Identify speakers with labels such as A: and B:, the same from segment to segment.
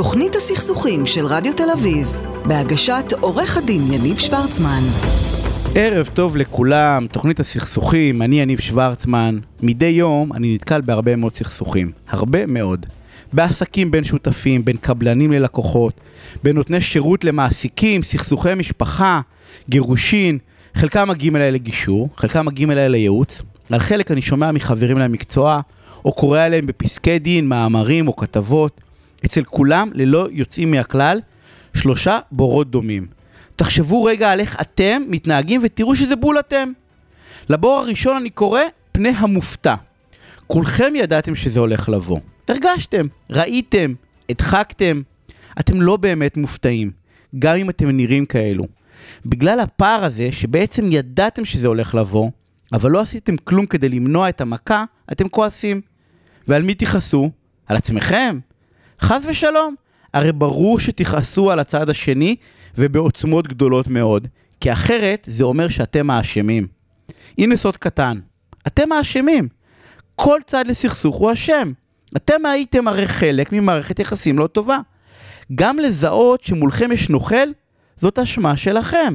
A: תוכנית הסכסוכים של רדיו תל אביב, בהגשת עורך הדין יניב שוורצמן.
B: ערב טוב לכולם, תוכנית הסכסוכים, אני יניב שוורצמן. מדי יום אני נתקל בהרבה מאוד סכסוכים, הרבה מאוד. בעסקים בין שותפים, בין קבלנים ללקוחות, בין נותני שירות למעסיקים, סכסוכי משפחה, גירושין, חלקם מגיעים אליי לגישור, חלקם מגיעים אליי לייעוץ, על חלק אני שומע מחברים למקצוע, או קורא עליהם בפסקי דין, מאמרים או כתבות. אצל כולם, ללא יוצאים מהכלל, שלושה בורות דומים. תחשבו רגע על איך אתם מתנהגים ותראו שזה בול אתם. לבור הראשון אני קורא פני המופתע. כולכם ידעתם שזה הולך לבוא. הרגשתם, ראיתם, הדחקתם. אתם לא באמת מופתעים, גם אם אתם נראים כאלו. בגלל הפער הזה, שבעצם ידעתם שזה הולך לבוא, אבל לא עשיתם כלום כדי למנוע את המכה, אתם כועסים. ועל מי תכעסו? על עצמכם? חס ושלום. הרי ברור שתכעסו על הצד השני ובעוצמות גדולות מאוד, כי אחרת זה אומר שאתם האשמים. הנה סוד קטן, אתם האשמים. כל צד לסכסוך הוא אשם. אתם הייתם הרי חלק ממערכת יחסים לא טובה. גם לזהות שמולכם יש נוכל, זאת אשמה שלכם.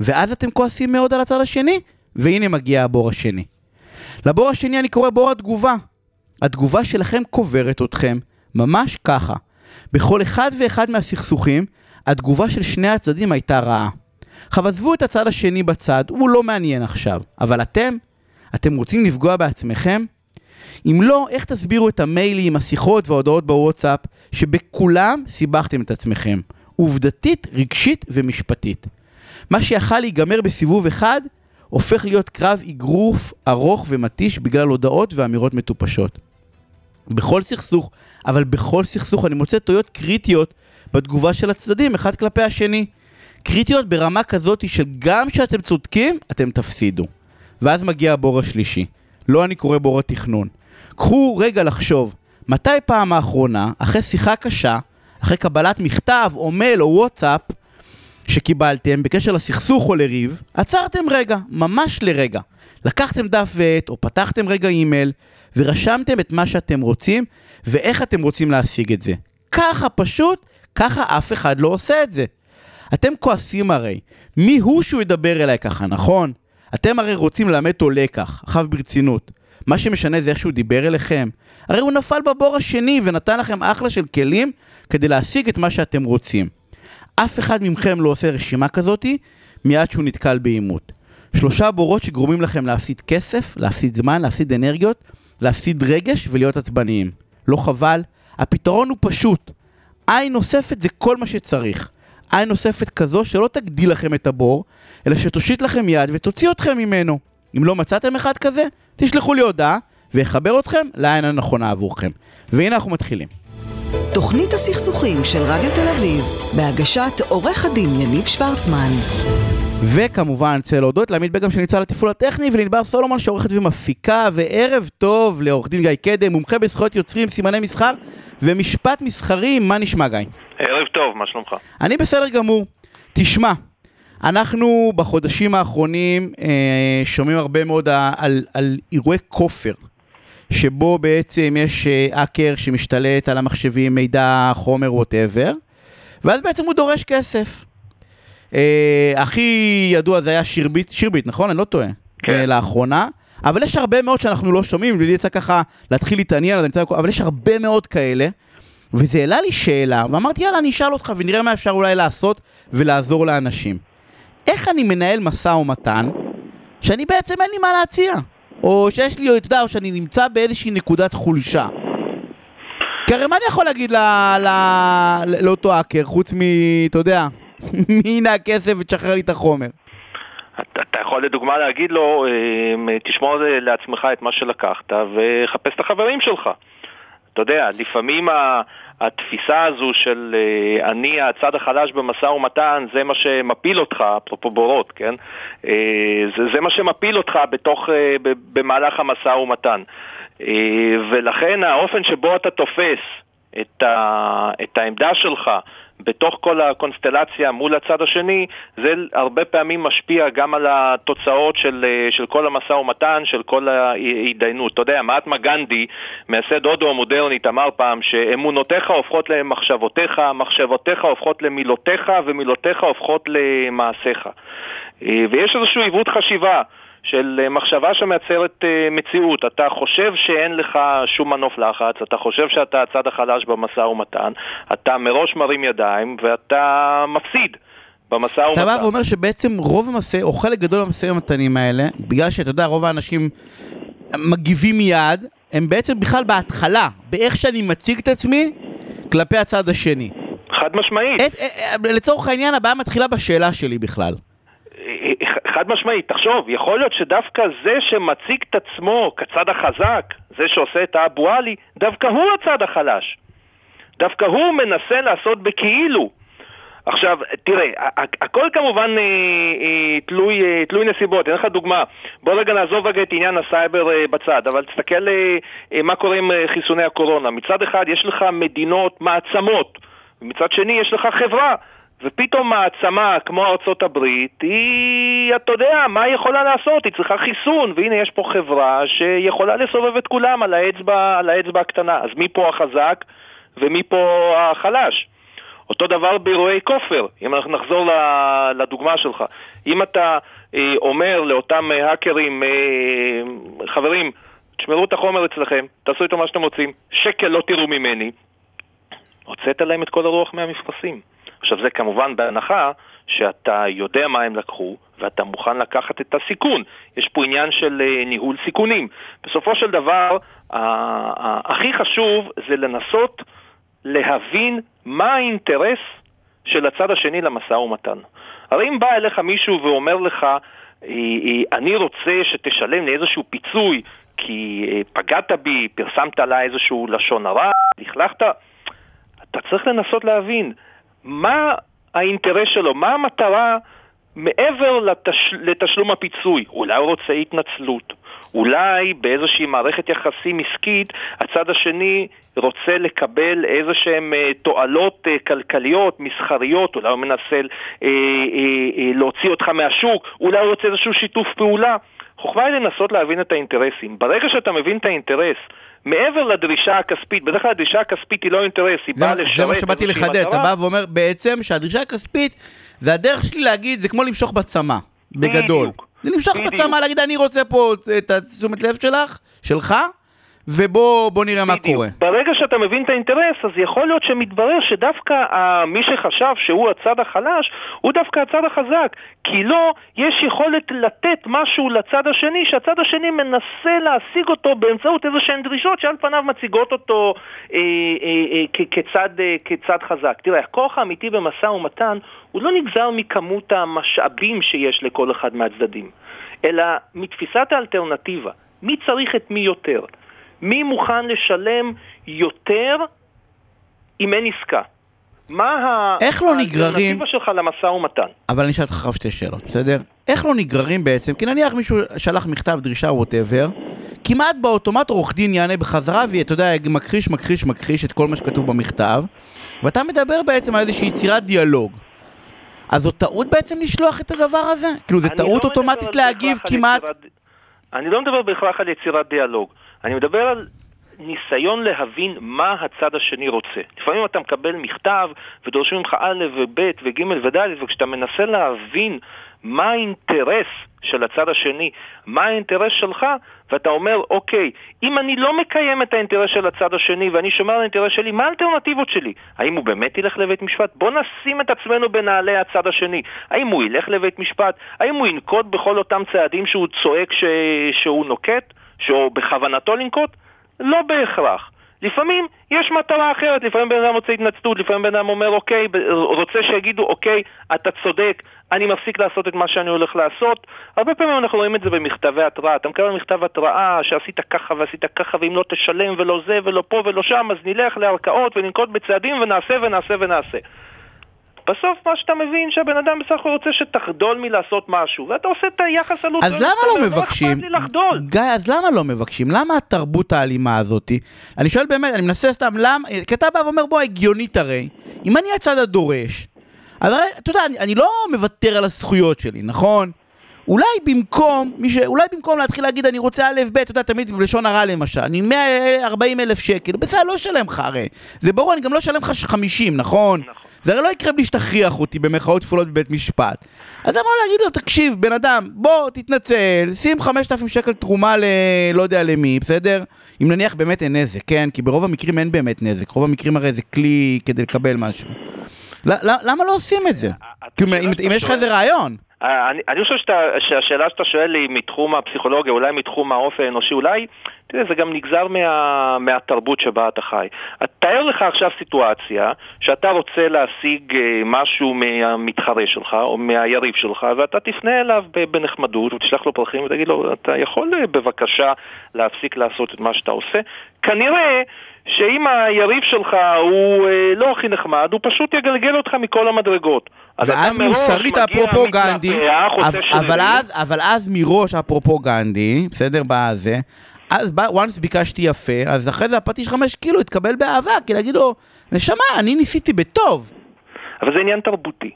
B: ואז אתם כועסים מאוד על הצד השני, והנה מגיע הבור השני. לבור השני אני קורא בור התגובה. התגובה שלכם קוברת אתכם, ממש ככה. בכל אחד ואחד מהסכסוכים, התגובה של שני הצדדים הייתה רעה. עכשיו עזבו את הצד השני בצד, הוא לא מעניין עכשיו. אבל אתם? אתם רוצים לפגוע בעצמכם? אם לא, איך תסבירו את המיילים, השיחות וההודעות בוואטסאפ, שבכולם סיבכתם את עצמכם? עובדתית, רגשית ומשפטית. מה שיכל להיגמר בסיבוב אחד, הופך להיות קרב אגרוף ארוך ומתיש בגלל הודעות ואמירות מטופשות. בכל סכסוך, אבל בכל סכסוך אני מוצא טעויות קריטיות בתגובה של הצדדים, אחד כלפי השני. קריטיות ברמה כזאת של גם כשאתם צודקים, אתם תפסידו. ואז מגיע הבור השלישי. לא אני קורא בור התכנון. קחו רגע לחשוב, מתי פעם האחרונה, אחרי שיחה קשה, אחרי קבלת מכתב או מייל או וואטסאפ שקיבלתם בקשר לסכסוך או לריב, עצרתם רגע, ממש לרגע. לקחתם דף ועט או פתחתם רגע אימייל ורשמתם את מה שאתם רוצים ואיך אתם רוצים להשיג את זה. ככה פשוט, ככה אף אחד לא עושה את זה. אתם כועסים הרי, מי הוא שהוא ידבר אליי ככה, נכון? אתם הרי רוצים ללמד אותו לקח, עכשיו ברצינות. מה שמשנה זה איך שהוא דיבר אליכם. הרי הוא נפל בבור השני ונתן לכם אחלה של כלים כדי להשיג את מה שאתם רוצים. אף אחד מכם לא עושה רשימה כזאתי מיד שהוא נתקל בעימות. שלושה בורות שגורמים לכם להפסיד כסף, להפסיד זמן, להפסיד אנרגיות, להפסיד רגש ולהיות עצבניים. לא חבל? הפתרון הוא פשוט. עין נוספת זה כל מה שצריך. עין נוספת כזו שלא תגדיל לכם את הבור, אלא שתושיט לכם יד ותוציא אתכם ממנו. אם לא מצאתם אחד כזה, תשלחו לי הודעה ויחבר אתכם לעין הנכונה עבורכם. והנה אנחנו מתחילים.
A: תוכנית הסכסוכים של רדיו תל אביב, בהגשת עורך הדין יניב שוורצמן.
B: וכמובן, אני רוצה להודות לעמית בגם שנמצא על התפעול הטכני, ולנבר סולומון שעורכת ומפיקה, וערב טוב לעורך דין גיא קדם, מומחה בזכויות יוצרים, סימני מסחר ומשפט מסחרי, מה נשמע גיא?
C: ערב טוב, מה שלומך?
B: אני בסדר גמור. תשמע, אנחנו בחודשים האחרונים אה, שומעים הרבה מאוד על, על אירועי כופר, שבו בעצם יש האקר שמשתלט על המחשבים, מידע, חומר, ווטאבר, ואז בעצם הוא דורש כסף. אה, הכי ידוע זה היה שירביט, שירביט, נכון? אני לא טועה. כן. אה, לאחרונה. אבל יש הרבה מאוד שאנחנו לא שומעים, ולי יצא ככה להתחיל להתעניין, אבל יש הרבה מאוד כאלה. וזה העלה לי שאלה, ואמרתי יאללה אני אשאל אותך ונראה מה אפשר אולי לעשות ולעזור לאנשים. איך אני מנהל משא ומתן שאני בעצם אין לי מה להציע? או שיש לי, אתה יודע, או שאני נמצא באיזושהי נקודת חולשה. כי הרי מה אני יכול להגיד לאותו האקר, חוץ מ... אתה יודע, הנה הכסף ותשחרר לי את החומר.
C: אתה יכול לדוגמה להגיד לו, אמ, תשמור לעצמך את מה שלקחת וחפש את החברים שלך. אתה יודע, לפעמים התפיסה הזו של אה, אני הצד החלש במשא ומתן, זה מה שמפיל אותך, אפרופו בורות, כן? אה, זה, מה שמפיל אותך בתוך, אה, במהלך המשא ומתן. ולכן האופן שבו אתה תופס את העמדה שלך בתוך כל הקונסטלציה מול הצד השני, זה הרבה פעמים משפיע גם על התוצאות של, אה, של כל המשא ומתן, של כל ההתדיינות. אתה יודע, מעטמה גנדי, מייסד הודו המודרנית, אמר פעם שאמונותיך הופכות למחשבותיך, מחשבותיך הופכות למילותיך, ומילותיך הופכות למעשיך. אה, ויש איזשהו עיוות חשיבה. של אה, מחשבה שמייצרת אה, מציאות. אתה חושב שאין לך שום מנוף לחץ, אתה חושב שאתה הצד החלש במשא ומתן, אתה מראש מרים ידיים ואתה מפסיד. במשא ומתן.
B: אתה בא ואומר שבעצם רוב המשא, או חלק גדול מהמשאים ומתנים האלה, בגלל שאתה יודע, רוב האנשים מגיבים מיד, הם בעצם בכלל בהתחלה, באיך שאני מציג את עצמי כלפי הצד השני.
C: חד משמעית.
B: את, לצורך העניין, הבעיה מתחילה בשאלה שלי בכלל.
C: חד משמעית, תחשוב, יכול להיות שדווקא זה שמציג את עצמו כצד החזק, זה שעושה את האבו עלי, דווקא הוא הצד החלש. דווקא הוא מנסה לעשות בכאילו. עכשיו, תראה, הכל כמובן אה, אה, תלוי, אה, תלוי נסיבות. אתן לך דוגמה. בוא רגע נעזוב רגע את עניין הסייבר אה, בצד, אבל תסתכל אה, אה, מה קורה עם אה, חיסוני הקורונה. מצד אחד יש לך מדינות מעצמות, ומצד שני יש לך חברה ופתאום מעצמה כמו ארצות הברית, היא, אתה יודע, מה היא יכולה לעשות? היא צריכה חיסון, והנה יש פה חברה שיכולה לסובב את כולם על האצבע, על האצבע הקטנה. אז מי פה החזק ומי פה החלש? אותו דבר באירועי כופר, אם אנחנו נחזור לדוגמה שלך. אם אתה אה, אומר לאותם אה, האקרים, אה, חברים, תשמרו את החומר אצלכם, תעשו איתו מה שאתם רוצים, שקל לא תראו ממני, הוצאת להם את כל הרוח מהמפרשים. עכשיו זה כמובן בהנחה שאתה יודע מה הם לקחו ואתה מוכן לקחת את הסיכון. יש פה עניין של אה, ניהול סיכונים. בסופו של דבר, הכי חשוב זה לנסות להבין מה האינטרס של הצד השני למשא ומתן. הרי אם בא אליך מישהו ואומר לך, אה, אה, אני רוצה שתשלם לי איזשהו פיצוי כי פגעת בי, פרסמת עליי איזשהו לשון הרע, לכלכת, אתה צריך לנסות להבין מה האינטרס שלו, מה המטרה מעבר לתש... לתשלום הפיצוי. אולי הוא רוצה התנצלות, אולי באיזושהי מערכת יחסים עסקית הצד השני רוצה לקבל איזה שהן אה, תועלות אה, כלכליות, מסחריות, אולי הוא מנסה אה, אה, אה, להוציא אותך מהשוק, אולי הוא רוצה איזשהו שיתוף פעולה. חוכמה היא לנסות להבין את האינטרסים. ברגע שאתה מבין את האינטרס מעבר לדרישה הכספית, בדרך כלל הדרישה הכספית היא לא אינטרס, היא באה לשרת
B: זה מה שבאתי לחדד, אתה בא ואומר בעצם שהדרישה הכספית זה הדרך שלי להגיד, זה כמו למשוך בצמא, בגדול. זה למשוך בצמא, להגיד אני רוצה פה את התשומת לב שלך, שלך, ובוא נראה מה קורה.
C: ברגע שאתה מבין את האינטרס, אז יכול להיות שמתברר שדווקא uh, מי שחשב שהוא הצד החלש, הוא דווקא הצד החזק. כי לו יש יכולת לתת משהו לצד השני, שהצד השני מנסה להשיג אותו באמצעות איזה שהן דרישות שעל פניו מציגות אותו אה, אה, אה, כצד, אה, כצד חזק. תראה, הכוח האמיתי במשא ומתן הוא לא נגזר מכמות המשאבים שיש לכל אחד מהצדדים, אלא מתפיסת האלטרנטיבה. מי צריך את מי יותר? מי מוכן לשלם יותר אם אין עסקה? מה
B: איך לא נגררים...
C: שלך למשא ומתן?
B: אבל אני אשאל אותך עכשיו שתי שאלות, בסדר? איך לא נגררים בעצם, כי נניח מישהו שלח מכתב דרישה ווטאבר, כמעט באוטומט עורך דין יענה בחזרה, ואתה יודע, מכחיש, מכחיש, מכחיש את כל מה שכתוב במכתב, ואתה מדבר בעצם על איזושהי יצירת דיאלוג. אז זו טעות בעצם לשלוח את הדבר הזה? כאילו, זו טעות לא אוטומטית להגיב כמעט... יצירת...
C: אני לא מדבר בהכרח על יצירת דיאלוג. אני מדבר על ניסיון להבין מה הצד השני רוצה. לפעמים אתה מקבל מכתב ודורשים ממך א' וב' וג' וד', וכשאתה מנסה להבין מה האינטרס של הצד השני, מה האינטרס שלך, ואתה אומר, אוקיי, אם אני לא מקיים את האינטרס של הצד השני ואני שומר על האינטרס שלי, מה האלטרנטיבות שלי? האם הוא באמת ילך לבית משפט? בוא נשים את עצמנו בנעלי הצד השני. האם הוא ילך לבית משפט? האם הוא ינקוט בכל אותם צעדים שהוא צועק ש... שהוא נוקט? שהוא בכוונתו לנקוט? לא בהכרח. לפעמים יש מטרה אחרת, לפעמים בן אדם רוצה התנצלות, לפעמים בן אדם אומר אוקיי, רוצה שיגידו אוקיי, אתה צודק, אני מפסיק לעשות את מה שאני הולך לעשות. הרבה פעמים אנחנו רואים את זה במכתבי התראה, אתה מקבל מכתב התראה שעשית ככה ועשית ככה ואם לא תשלם ולא זה ולא פה ולא שם, אז נלך לערכאות וננקוט בצעדים ונעשה ונעשה ונעשה. בסוף מה שאתה מבין שהבן אדם בסך הכל רוצה שתחדול מלעשות משהו, ואתה עושה את היחס עלות.
B: אז למה לא מבקשים?
C: לא לחדול.
B: גיא, אז למה לא מבקשים? למה התרבות האלימה הזאתי? אני שואל באמת, אני מנסה סתם, למה? כי אתה בא ואומר, בוא, הגיונית הרי, אם אני הצד הדורש, אז הרי, אתה יודע, אני, אני לא מוותר על הזכויות שלי, נכון? אולי במקום, ש... אולי במקום להתחיל להגיד אני רוצה א' ב', אתה יודע, תמיד בלשון הרע למשל, אני 140 אלף שקל, בסדר, לא אשלם לך הרי. זה ברור, אני גם לא אשלם לך 50, נכון? נכון. זה הרי לא יקרה בלי שתכריח אותי במרכאות כפולות בבית משפט. אז אמרו להגיד לו, תקשיב, בן אדם, בוא, תתנצל, שים 5,000 שקל תרומה ל... לא יודע למי, בסדר? אם נניח באמת אין נזק, כן? כי ברוב המקרים אין באמת נזק, רוב המקרים הרי זה כלי כדי לקבל משהו. למה לא עושים את זה? אם יש לך איזה רעיון.
C: אה, אני, אני חושב שאתה, שהשאלה שאתה שואל היא מתחום הפסיכולוגיה, אולי מתחום האופי האנושי, אולי, תראה, זה גם נגזר מה, מהתרבות שבה אתה חי. תאר לך עכשיו סיטואציה שאתה רוצה להשיג אה, משהו מהמתחרה שלך או מהיריב שלך, ואתה תפנה אליו בנחמדות ותשלח לו פרחים ותגיד לו, אתה יכול אה, בבקשה להפסיק לעשות את מה שאתה עושה? כנראה שאם היריב שלך הוא אה, לא הכי נחמד, הוא פשוט יגלגל אותך מכל המדרגות.
B: ואז מוסרית אפרופו גנדי, אבל אז, אבל אז מראש אפרופו גנדי, בסדר, בזה, אז once ביקשתי יפה, אז אחרי זה הפטיש חמש קילו התקבל באהבה, כי להגיד לו, נשמה, אני ניסיתי בטוב.
C: אבל זה עניין תרבותי.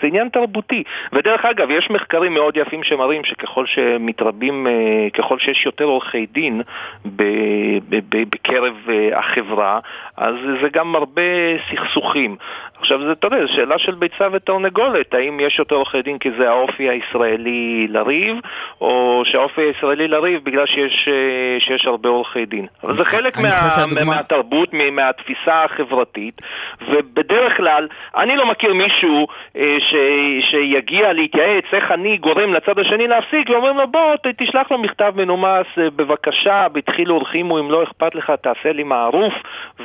C: זה עניין תרבותי. ודרך אגב, יש מחקרים מאוד יפים שמראים שככל שמתרבים, אה, ככל שיש יותר עורכי דין בקרב אה, החברה, אז זה גם הרבה סכסוכים. עכשיו, זה, אתה יודע, זו שאלה של ביצה ותרנגולת, האם יש יותר עורכי דין כי זה האופי הישראלי לריב, או שהאופי הישראלי לריב בגלל שיש, אה, שיש הרבה עורכי דין. אבל זה חלק מה, שהדוגמה... מהתרבות, מהתפיסה החברתית, ובדרך כלל, אני לא מכיר מישהו ש, שיגיע להתייעץ איך אני גורם לצד השני להפסיק, ואומרים לו בוא תשלח לו מכתב מנומס, אה, בבקשה, בתחילו הולכים, אם לא אכפת לך תעשה לי מערוף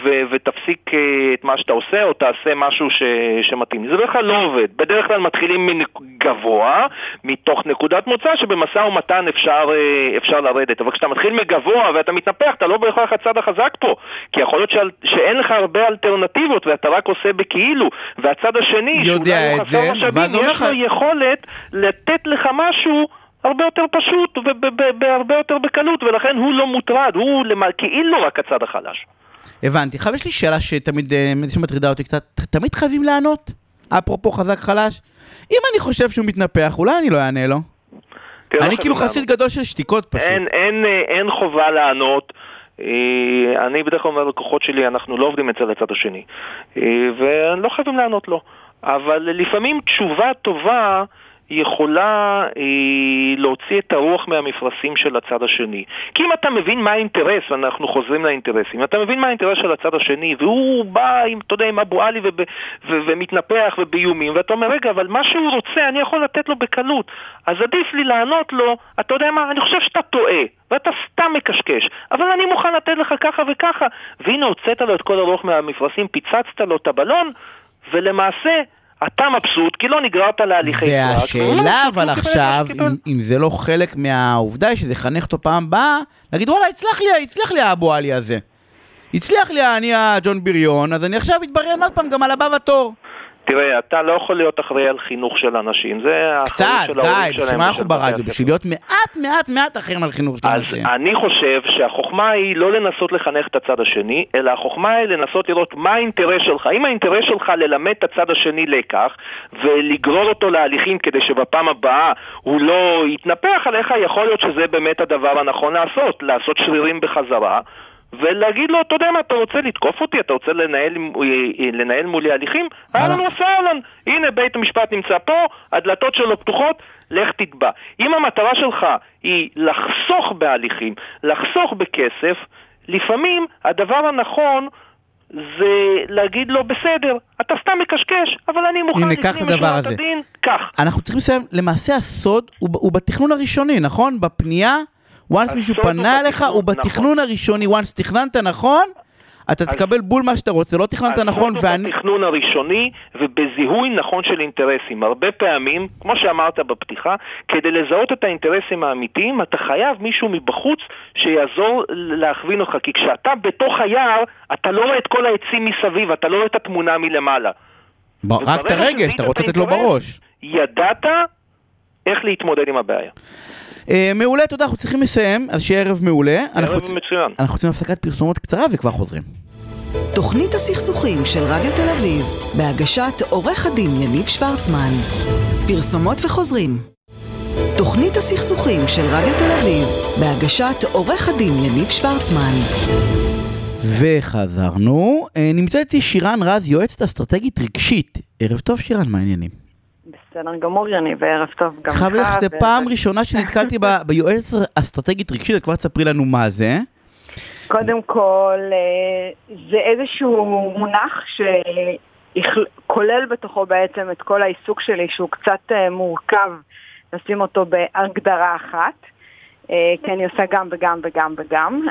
C: ו- ותפסיק אה, את מה שאתה עושה, או תעשה משהו ש- שמתאים. זה בדרך כלל לא עובד. בדרך כלל מתחילים מגבוה, מתוך נקודת מוצא שבמשא ומתן אפשר, אה, אפשר לרדת. אבל כשאתה מתחיל מגבוה ואתה מתנפח, אתה לא בהכרח הצד החזק פה. כי יכול להיות שאין לך הרבה אלטרנטיבות ואתה רק עושה בכאילו, והצד השני,
B: יודע את זה,
C: משאבים, יש לו יכולת לתת לך משהו הרבה יותר פשוט והרבה יותר בקלות, ולכן הוא לא מוטרד, הוא למה, כאילו רק הצד החלש.
B: הבנתי. עכשיו יש לי שאלה שתמיד אה, שמטרידה אותי קצת, תמיד חייבים לענות? אפרופו חזק חלש? אם אני חושב שהוא מתנפח, אולי אני לא אענה לו. לא אני כאילו חסיד גדול של שתיקות פשוט.
C: אין, אין, אה, אין חובה לענות. אה, אני בדרך כלל אומר לקוחות שלי, אנחנו לא עובדים אצל הצד השני. ולא חייבים לענות לו. אבל לפעמים תשובה טובה יכולה אה, להוציא את הרוח מהמפרשים של הצד השני. כי אם אתה מבין מה האינטרס, ואנחנו חוזרים לאינטרסים, אתה מבין מה האינטרס של הצד השני, והוא בא עם, אתה יודע, עם אבו עלי ומתנפח ובאיומים, ואתה אומר, רגע, אבל מה שהוא רוצה אני יכול לתת לו בקלות. אז עדיף לי לענות לו, אתה יודע מה, אני חושב שאתה טועה. ואתה סתם מקשקש, אבל אני מוכן לתת לך ככה וככה. והנה הוצאת לו את כל הרוח מהמפרשים, פיצצת לו את הבלון, ולמעשה אתה מבסוט כי לא נגררת להליכי
B: סרק. והשאלה אבל עכשיו, אם, אם זה לא חלק מהעובדה שזה יחנך אותו פעם הבאה, להגיד וואלה, הצלח לי, הצליח לי האבו עלי הזה. הצליח לי אני הג'ון בריון, אז אני עכשיו אתבריין עוד פעם גם על הבא בתור.
C: תראה, אתה לא יכול להיות אחראי על חינוך של אנשים, זה
B: קצת, די, בשביל מה אנחנו ברדיו? בשביל להיות מעט מעט מעט אחרים על חינוך של אנשים.
C: אז אני חושב שהחוכמה היא לא לנסות לחנך את הצד השני, אלא החוכמה היא לנסות לראות מה האינטרס שלך. אם האינטרס שלך ללמד את הצד השני לקח, ולגרור אותו להליכים כדי שבפעם הבאה הוא לא יתנפח עליך, יכול להיות שזה באמת הדבר הנכון לעשות, לעשות שרירים בחזרה. ולהגיד לו, אתה יודע מה, אתה רוצה לתקוף אותי? אתה רוצה לנהל, לנהל מולי הליכים? אהלן וסהלן. הנה בית המשפט נמצא פה, הדלתות שלו פתוחות, לך תתבע. אם המטרה שלך היא לחסוך בהליכים, לחסוך בכסף, לפעמים הדבר הנכון זה להגיד לו, בסדר, אתה סתם מקשקש, אבל אני מוכן
B: לפנים משורת הדין,
C: קח.
B: אנחנו צריכים לסיים, למעשה הסוד הוא, הוא בתכנון הראשוני, נכון? בפנייה once מישהו פנה אליך, הוא בתכנון נכון. הראשוני, once תכננת נכון, אתה תקבל בול מה שאתה רוצה, לא תכננת נכון
C: ואני... הסוד בתכנון הראשוני ובזיהוי נכון של אינטרסים. הרבה פעמים, כמו שאמרת בפתיחה, כדי לזהות את האינטרסים האמיתיים, אתה חייב מישהו מבחוץ שיעזור להכווין אותך. כי כשאתה בתוך היער, אתה לא רואה את כל העצים מסביב, אתה לא רואה את התמונה מלמעלה.
B: רק את הרגש, אתה רוצה לתת לו בראש.
C: ידעת איך להתמודד עם הבעיה.
B: אה, מעולה, תודה, אנחנו צריכים לסיים, אז שיהיה ערב מעולה. אנחנו
C: ערב
B: רוצ-
C: מצוין.
B: אנחנו רוצים הפסקת פרסומות קצרה וכבר חוזרים.
A: תוכנית הסכסוכים של רדיו תל אביב, בהגשת עורך הדין יניב שוורצמן. פרסומות וחוזרים. תוכנית הסכסוכים של רדיו תל אביב, בהגשת עורך הדין יניב שוורצמן.
B: וחזרנו. אה, נמצאת איתי שירן רז, יועצת אסטרטגית רגשית. ערב טוב שירן, מה העניינים?
D: בסדר גמור, יניב, וערב טוב גם לך.
B: חייב לך, זו פעם ראשונה שנתקלתי ב- ביועצת אסטרטגית רגשית, כבר תספרי לנו מה זה.
D: קודם כל, אה, זה איזשהו מונח שכולל בתוכו בעצם את כל העיסוק שלי, שהוא קצת אה, מורכב לשים אותו בהגדרה אחת, אה, כי אני עושה גם וגם וגם וגם,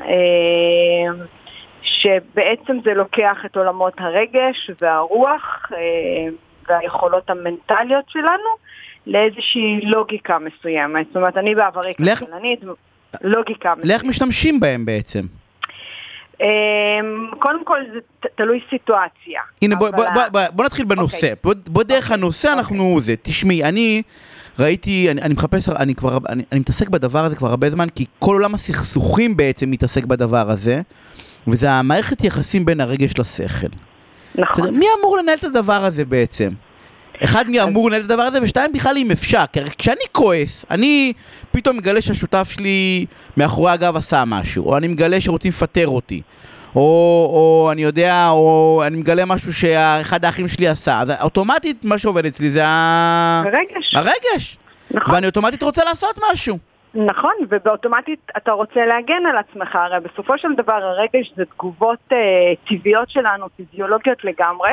D: שבעצם זה לוקח את עולמות הרגש והרוח והיכולות המנטליות שלנו לאיזושהי לוגיקה מסוימת. זאת אומרת, אני בעברי
B: לך-
D: כלכלנית, לוגיקה מסוימת.
B: לאיך משתמשים בהם בעצם?
D: אמ, קודם כל זה ת- תלוי סיטואציה.
B: הנה,
D: אבל
B: בוא, בוא, בוא, בוא נתחיל בנושא.
D: אוקיי.
B: בוא, בוא דרך
D: אוקיי,
B: הנושא אנחנו זה. תשמעי, אני ראיתי, אני, אני מחפש, אני כבר, אני, אני מתעסק בדבר הזה כבר הרבה זמן, כי כל עולם הסכסוכים בעצם מתעסק בדבר הזה, וזה המערכת יחסים בין הרגש לשכל.
D: נכון.
B: בסדר? מי אמור לנהל את הדבר הזה בעצם? אחד, מי אמור לנהל את הדבר הזה, ושתיים, בכלל אם אפשר. כי כשאני כועס, אני פתאום מגלה שהשותף שלי מאחורי הגב עשה משהו, או אני מגלה שרוצים לפטר אותי, או, או אני יודע, או אני מגלה משהו שאחד האחים שלי עשה, אז אוטומטית מה שעובד אצלי זה ה...
D: רגש.
B: הרגש.
D: נכון.
B: ואני אוטומטית רוצה לעשות משהו.
D: נכון, ובאוטומטית אתה רוצה להגן על עצמך, הרי בסופו של דבר הרגש זה תגובות אה, טבעיות שלנו, פיזיולוגיות לגמרי,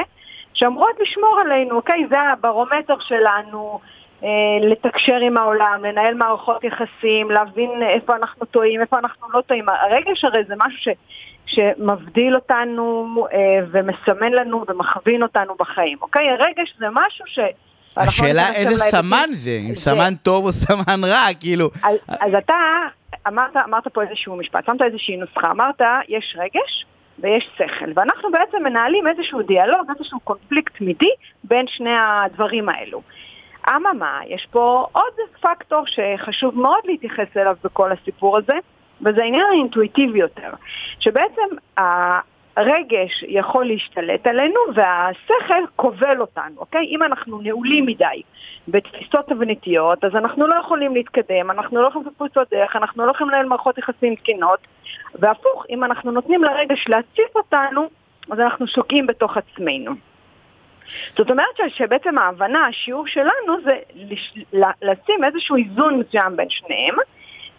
D: שאמורות לשמור עלינו, אוקיי? זה הברומטר שלנו, אה, לתקשר עם העולם, לנהל מערכות יחסים, להבין איפה אנחנו טועים, איפה אנחנו לא טועים. הרגש הרי זה משהו ש, שמבדיל אותנו אה, ומסמן לנו ומכווין אותנו בחיים, אוקיי? הרגש זה משהו ש... ואנחנו
B: השאלה איזה סמן זה, אם סמן טוב או סמן רע, כאילו.
D: אז, אז אתה אמרת, אמרת פה איזשהו משפט, שמת איזושהי נוסחה, אמרת יש רגש ויש שכל, ואנחנו בעצם מנהלים איזשהו דיאלוג, איזשהו קונפליקט תמידי בין שני הדברים האלו. אממה, יש פה עוד פקטור שחשוב מאוד להתייחס אליו בכל הסיפור הזה, וזה העניין האינטואיטיבי יותר, שבעצם הרגש יכול להשתלט עלינו והשכל כובל אותנו, אוקיי? אם אנחנו נעולים מדי בתפיסות תבניתיות, אז אנחנו לא יכולים להתקדם, אנחנו לא יכולים לעשות פריצות דרך, אנחנו לא יכולים לנהל מערכות יחסים תקינות, והפוך, אם אנחנו נותנים לרגש להציף אותנו, אז אנחנו שוקעים בתוך עצמנו. זאת אומרת שבעצם ההבנה, השיעור שלנו זה לש- לשים איזשהו איזון מסוים בין שניהם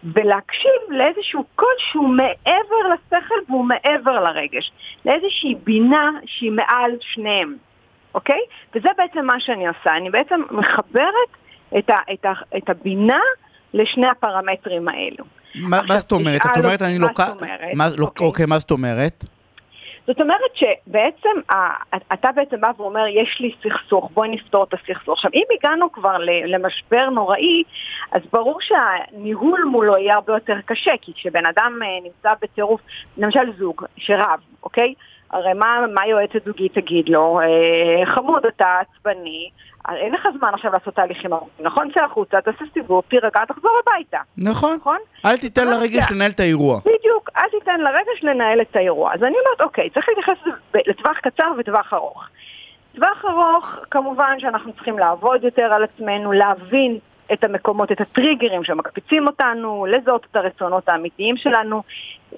D: ולהקשיב לאיזשהו קול שהוא מעבר לשכל והוא מעבר לרגש, לאיזושהי בינה שהיא מעל שניהם, אוקיי? וזה בעצם מה שאני עושה, אני בעצם מחברת את, ה- את, ה- את הבינה לשני הפרמטרים האלו.
B: מה
D: עכשיו,
B: מה זאת אומרת? את אומרת אני
D: מה
B: לוקח...
D: זאת אומרת?
B: מה- לא-
D: אוקיי.
B: אוקיי, מה זאת אומרת?
D: זאת אומרת שבעצם אתה בעצם בא ואומר, יש לי סכסוך, בואי נפתור את הסכסוך. עכשיו, אם הגענו כבר למשבר נוראי, אז ברור שהניהול מולו יהיה הרבה יותר קשה, כי כשבן אדם אה, נמצא בטירוף, למשל זוג שרב, אוקיי? הרי מה, מה יועצת זוגית תגיד לו? אה, חמוד, אתה עצבני, אה, אין לך זמן עכשיו לעשות תהליכים ארוכים, נכון? צא החוצה, תעשה סיבוב, תירגע, תחזור הביתה,
B: נכון.
D: נכון?
B: אל תיתן
D: אבל
B: לרגש לנהל את האירוע.
D: בדיוק, אל תיתן לרגש לנהל את האירוע. אז אני אומרת, אוקיי, צריך להתייחס לטווח קצר וטווח ארוך. טווח ארוך, כמובן שאנחנו צריכים לעבוד יותר על עצמנו, להבין את המקומות, את הטריגרים שמקפיצים אותנו, לזהות את הרצונות האמיתיים שלנו.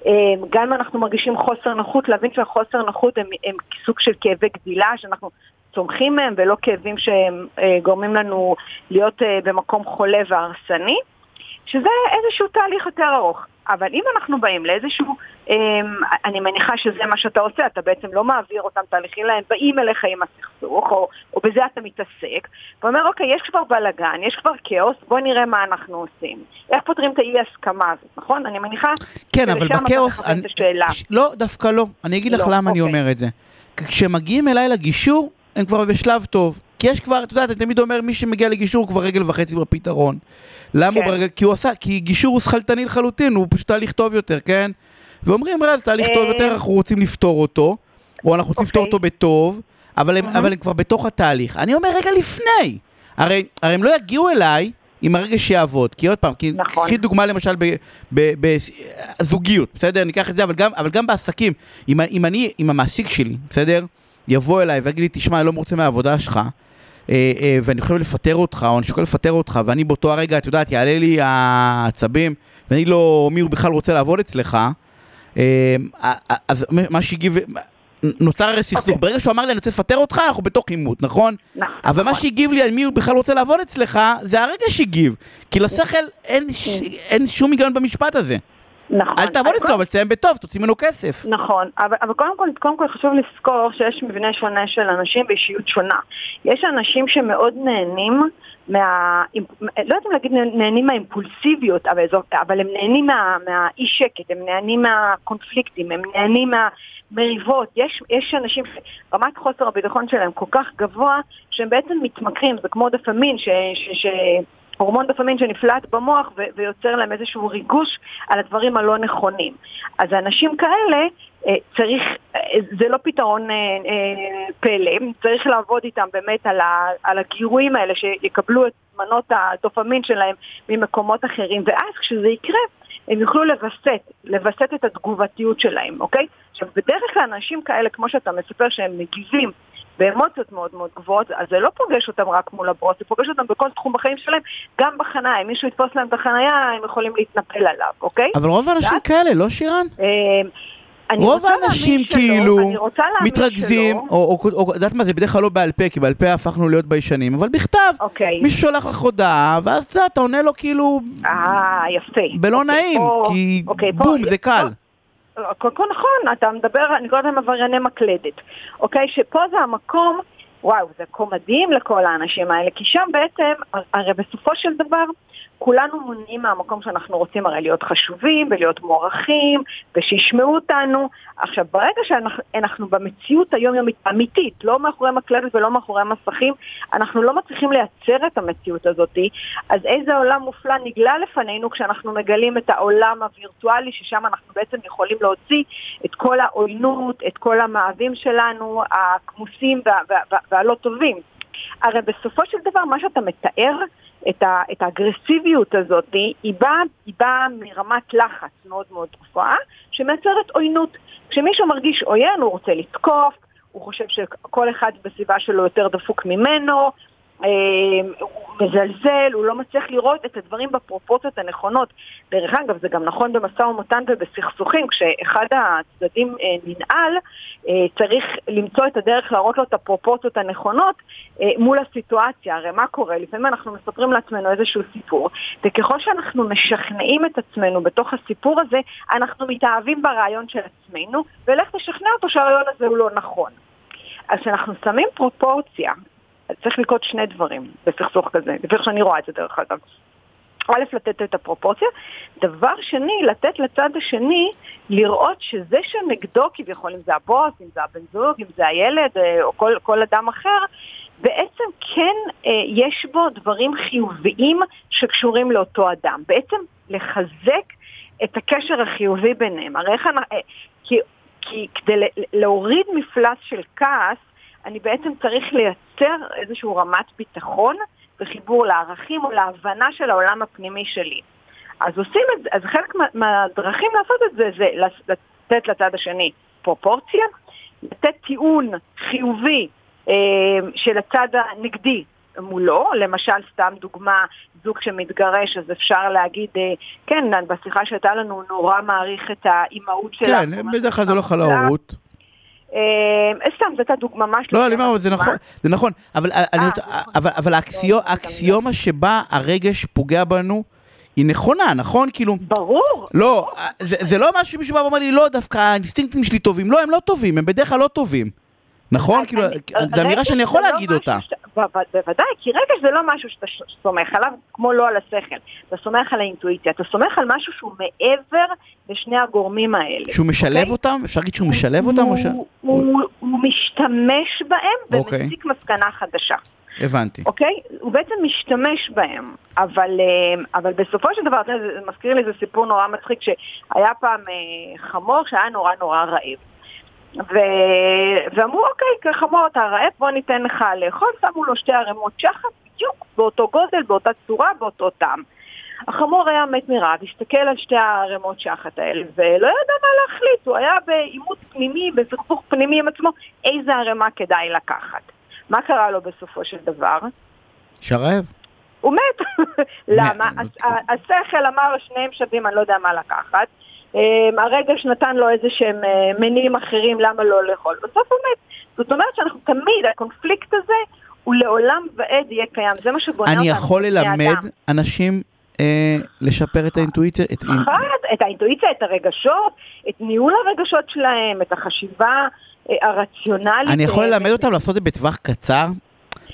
D: אה, גם אם אנחנו מרגישים חוסר נוחות, להבין שהחוסר נוחות הם, הם סוג של כאבי גדילה שאנחנו צומחים מהם ולא כאבים שהם אה, גורמים לנו להיות אה, במקום חולה והרסני. שזה איזשהו תהליך יותר ארוך. אבל אם אנחנו באים לאיזשהו, אמ, אני מניחה שזה מה שאתה עושה, אתה בעצם לא מעביר אותם תהליכים, אלא הם באים אליך עם הסכסוך, או, או בזה אתה מתעסק, ואומר, אוקיי, יש כבר בלאגן, יש כבר כאוס, בוא נראה מה אנחנו עושים. איך פותרים את האי הסכמה הזאת, נכון? אני מניחה
B: כן, אבל בכאוס... אני-. ש- לא, דווקא לא. אני אגיד לך
D: לא,
B: למה אני
D: אוקיי.
B: אומר את זה. כשמגיעים אליי לגישור, הם כבר בשלב טוב. כי יש כבר, את יודעת, אני תמיד אומר, מי שמגיע לגישור הוא כבר רגל וחצי בפתרון. למה הוא
D: כן.
B: ברגל? כי הוא עשה, כי גישור הוא שכלתני לחלוטין, הוא פשוט תהליך טוב יותר, כן? ואומרים, רז, תהליך טוב
D: אה.
B: יותר, אנחנו רוצים לפתור אותו, או אנחנו רוצים לפתור
D: אוקיי.
B: אותו בטוב, אבל הם, אבל הם כבר בתוך התהליך. אני אומר רגע לפני, הרי, הרי הם לא יגיעו אליי עם הרגש שיעבוד, כי עוד פעם, כי
D: נכון.
B: קחי דוגמה למשל בזוגיות, בסדר? ניקח את זה, אבל גם, אבל גם בעסקים, אם, אם אני, אם המעסיק שלי, בסדר? יבוא אליי ויגיד לי, תשמע, אני לא מרוצה מהעבודה שלך, אה, אה, ואני חושב לפטר אותך, או אני שוקל לפטר אותך, ואני באותו הרגע, את יודעת, יעלה לי העצבים, ואני לא, מי הוא בכלל רוצה לעבוד אצלך, אה, אז מה שהגיב, נוצר הרי סכסוך.
D: אוקיי.
B: ברגע שהוא אמר לי, אני רוצה לפטר אותך, אנחנו בתוך עימות, נכון?
D: נכון.
B: אבל מה שהגיב לי על מי הוא בכלל רוצה לעבוד אצלך, זה הרגע שהגיב. כי לשכל אין ש- אין שום היגיון במשפט הזה.
D: נכון.
B: אל תעבוד אצלו, אבל תסיים בטוב, תוציא ממנו כסף.
D: נכון, אבל, אבל קודם, כל, קודם כל חשוב לזכור שיש מבנה שונה של אנשים ואישיות שונה. יש אנשים שמאוד נהנים מה... לא יודעת אם להגיד נהנים מהאימפולסיביות, אבל, זו, אבל הם נהנים מה, מהאי שקט, הם נהנים מהקונפליקטים, הם נהנים מהמריבות. יש, יש אנשים שרמת חוסר הביטחון שלהם כל כך גבוה, שהם בעצם מתמכרים, זה כמו דפמין, ש... ש, ש הורמון דופמין שנפלט במוח ו- ויוצר להם איזשהו ריגוש על הדברים הלא נכונים. אז אנשים כאלה, אה, צריך, אה, זה לא פתרון אה, פלא, צריך לעבוד איתם באמת על, ה- על הגירויים האלה, שיקבלו את מנות הדופמין שלהם ממקומות אחרים, ואז כשזה יקרה, הם יוכלו לווסת, לווסת את התגובתיות שלהם, אוקיי? עכשיו, בדרך כלל אנשים כאלה, כמו שאתה מספר, שהם מגיבים באמוציות מאוד מאוד גבוהות, אז זה לא פוגש אותם רק מול הבוס, זה פוגש אותם בכל תחום בחיים שלהם, גם בחניה, אם מישהו יתפוס להם את החניה, הם יכולים להתנפל עליו, אוקיי?
B: אבל רוב האנשים כאלה, לא שירן?
D: אה,
B: רוב האנשים כאילו מתרכזים. או את יודעת מה, זה בדרך כלל לא בעל פה, כי בעל פה הפכנו להיות ביישנים, אבל בכתב.
D: אוקיי.
B: מישהו שולח לך הודעה, ואז אתה עונה לו כאילו
D: אה, יפה.
B: בלא
D: אוקיי,
B: נעים, כי
D: אוקיי, פה-
B: בום, זה קל.
D: קודם כל נכון, אתה מדבר, אני קוראת להם עברייני מקלדת, אוקיי? שפה זה המקום, וואו, זה מקום מדהים לכל האנשים האלה, כי שם בעצם, הרי בסופו של דבר, כולנו מונעים מהמקום שאנחנו רוצים הרי להיות חשובים ולהיות מוערכים ושישמעו אותנו. עכשיו, ברגע שאנחנו במציאות היומיומית אמיתית, לא מאחורי מקלדת ולא מאחורי מסכים, אנחנו לא מצליחים לייצר את המציאות הזאת, אז איזה עולם מופלא נגלה לפנינו כשאנחנו מגלים את העולם הווירטואלי, ששם אנחנו בעצם יכולים להוציא את כל העוינות, את כל המאהבים שלנו, הכמוסים וה, וה, וה, והלא טובים. הרי בסופו של דבר מה שאתה מתאר, את, ה, את האגרסיביות הזאת, היא באה, באה מרמת לחץ מאוד מאוד גבוהה, שמייצרת עוינות. כשמישהו מרגיש עוין, הוא רוצה לתקוף, הוא חושב שכל אחד בסביבה שלו יותר דפוק ממנו, הוא מזלזל, הוא לא מצליח לראות את הדברים בפרופורציות הנכונות. דרך אגב, זה גם נכון במשא ומתן ובסכסוכים, כשאחד הצדדים אה, ננעל, אה, צריך למצוא את הדרך להראות לו את הפרופורציות הנכונות מול הסיטואציה. הרי מה קורה? לפעמים אנחנו מספרים לעצמנו איזשהו סיפור, וככל שאנחנו משכנעים את עצמנו בתוך הסיפור הזה, אנחנו מתאהבים ברעיון של עצמנו, ולך תשכנע אותו שהרעיון הזה הוא לא נכון. אז כשאנחנו שמים פרופורציה צריך לקרות שני דברים בסכסוך כזה, לפי איך שאני רואה את זה דרך אגב. א', לתת את הפרופורציה, דבר שני, לתת לצד השני לראות שזה שנגדו כביכול, אם זה הבוס, אם זה הבן זוג, אם זה הילד או כל, כל אדם אחר, בעצם כן אה, יש בו דברים חיוביים שקשורים לאותו אדם. בעצם לחזק את הקשר החיובי ביניהם. הרי איך אנחנו... כי, כי כדי להוריד מפלס של כעס, אני בעצם צריך לייצר איזושהי רמת ביטחון וחיבור לערכים או להבנה של העולם הפנימי שלי. אז עושים את זה, אז חלק מה, מהדרכים לעשות את זה זה לתת לצד השני פרופורציה, לתת טיעון חיובי אה, של הצד הנגדי מולו, למשל סתם דוגמה, זוג שמתגרש, אז אפשר להגיד, אה, כן, בשיחה שהייתה לנו, נורא מעריך את האימהות שלה.
B: כן, בדרך כלל זה לא חל ההורות.
D: סתם, זו הייתה דוגמה ממש...
B: לא, אני אומר, זה נכון, זה נכון, אבל אבל האקסיומה שבה הרגש פוגע בנו, היא נכונה, נכון? כאילו...
D: ברור.
B: לא, זה לא משהו שמישהו בא ואומר לי, לא, דווקא האינסטינקטים שלי טובים. לא, הם לא טובים, הם בדרך כלל לא טובים. נכון? כאילו, זו אמירה שאני יכול להגיד אותה.
D: בוודאי, כי רגש זה לא משהו שאתה סומך עליו, כמו לא על השכל. אתה סומך על האינטואיציה, אתה סומך על משהו שהוא מעבר לשני הגורמים האלה.
B: שהוא משלב אותם? אפשר להגיד שהוא משלב אותם?
D: הוא משתמש בהם ומסיק מסקנה חדשה.
B: הבנתי.
D: אוקיי? הוא בעצם משתמש בהם, אבל, אבל בסופו של דבר, זה מזכיר לי איזה סיפור נורא מצחיק, שהיה פעם חמור שהיה נורא נורא רעב. ו... ואמרו, אוקיי, חמור אתה רעב, בוא ניתן לך לאכול, שמו לו שתי ערימות שחת, בדיוק באותו גודל, באותה צורה, באותו טעם. החמור היה מת מרעב, הסתכל על שתי הערימות שחת האלה, ולא ידע מה להחליט, הוא היה בעימות פנימי, בסכסוך פנימי עם עצמו, איזה ערימה כדאי לקחת. מה קרה לו בסופו של דבר?
B: שרעב.
D: הוא מת. למה? השכל אמר שניהם שווים, אני לא יודע מה לקחת. אמ, הרגש נתן לו איזה שהם אה, מניעים אחרים למה לא לאכול. בסוף הוא מת. זאת אומרת שאנחנו תמיד, הקונפליקט הזה הוא לעולם ועד יהיה קיים. זה מה שבונה אותנו.
B: אני יכול ללמד אנשים אה, לשפר את האינטואיציה?
D: את... אחד, את האינטואיציה, את הרגשות, את ניהול הרגשות שלהם, את החשיבה אה, הרציונלית.
B: אני יכול ללמד אותם לעשות את זה בטווח קצר?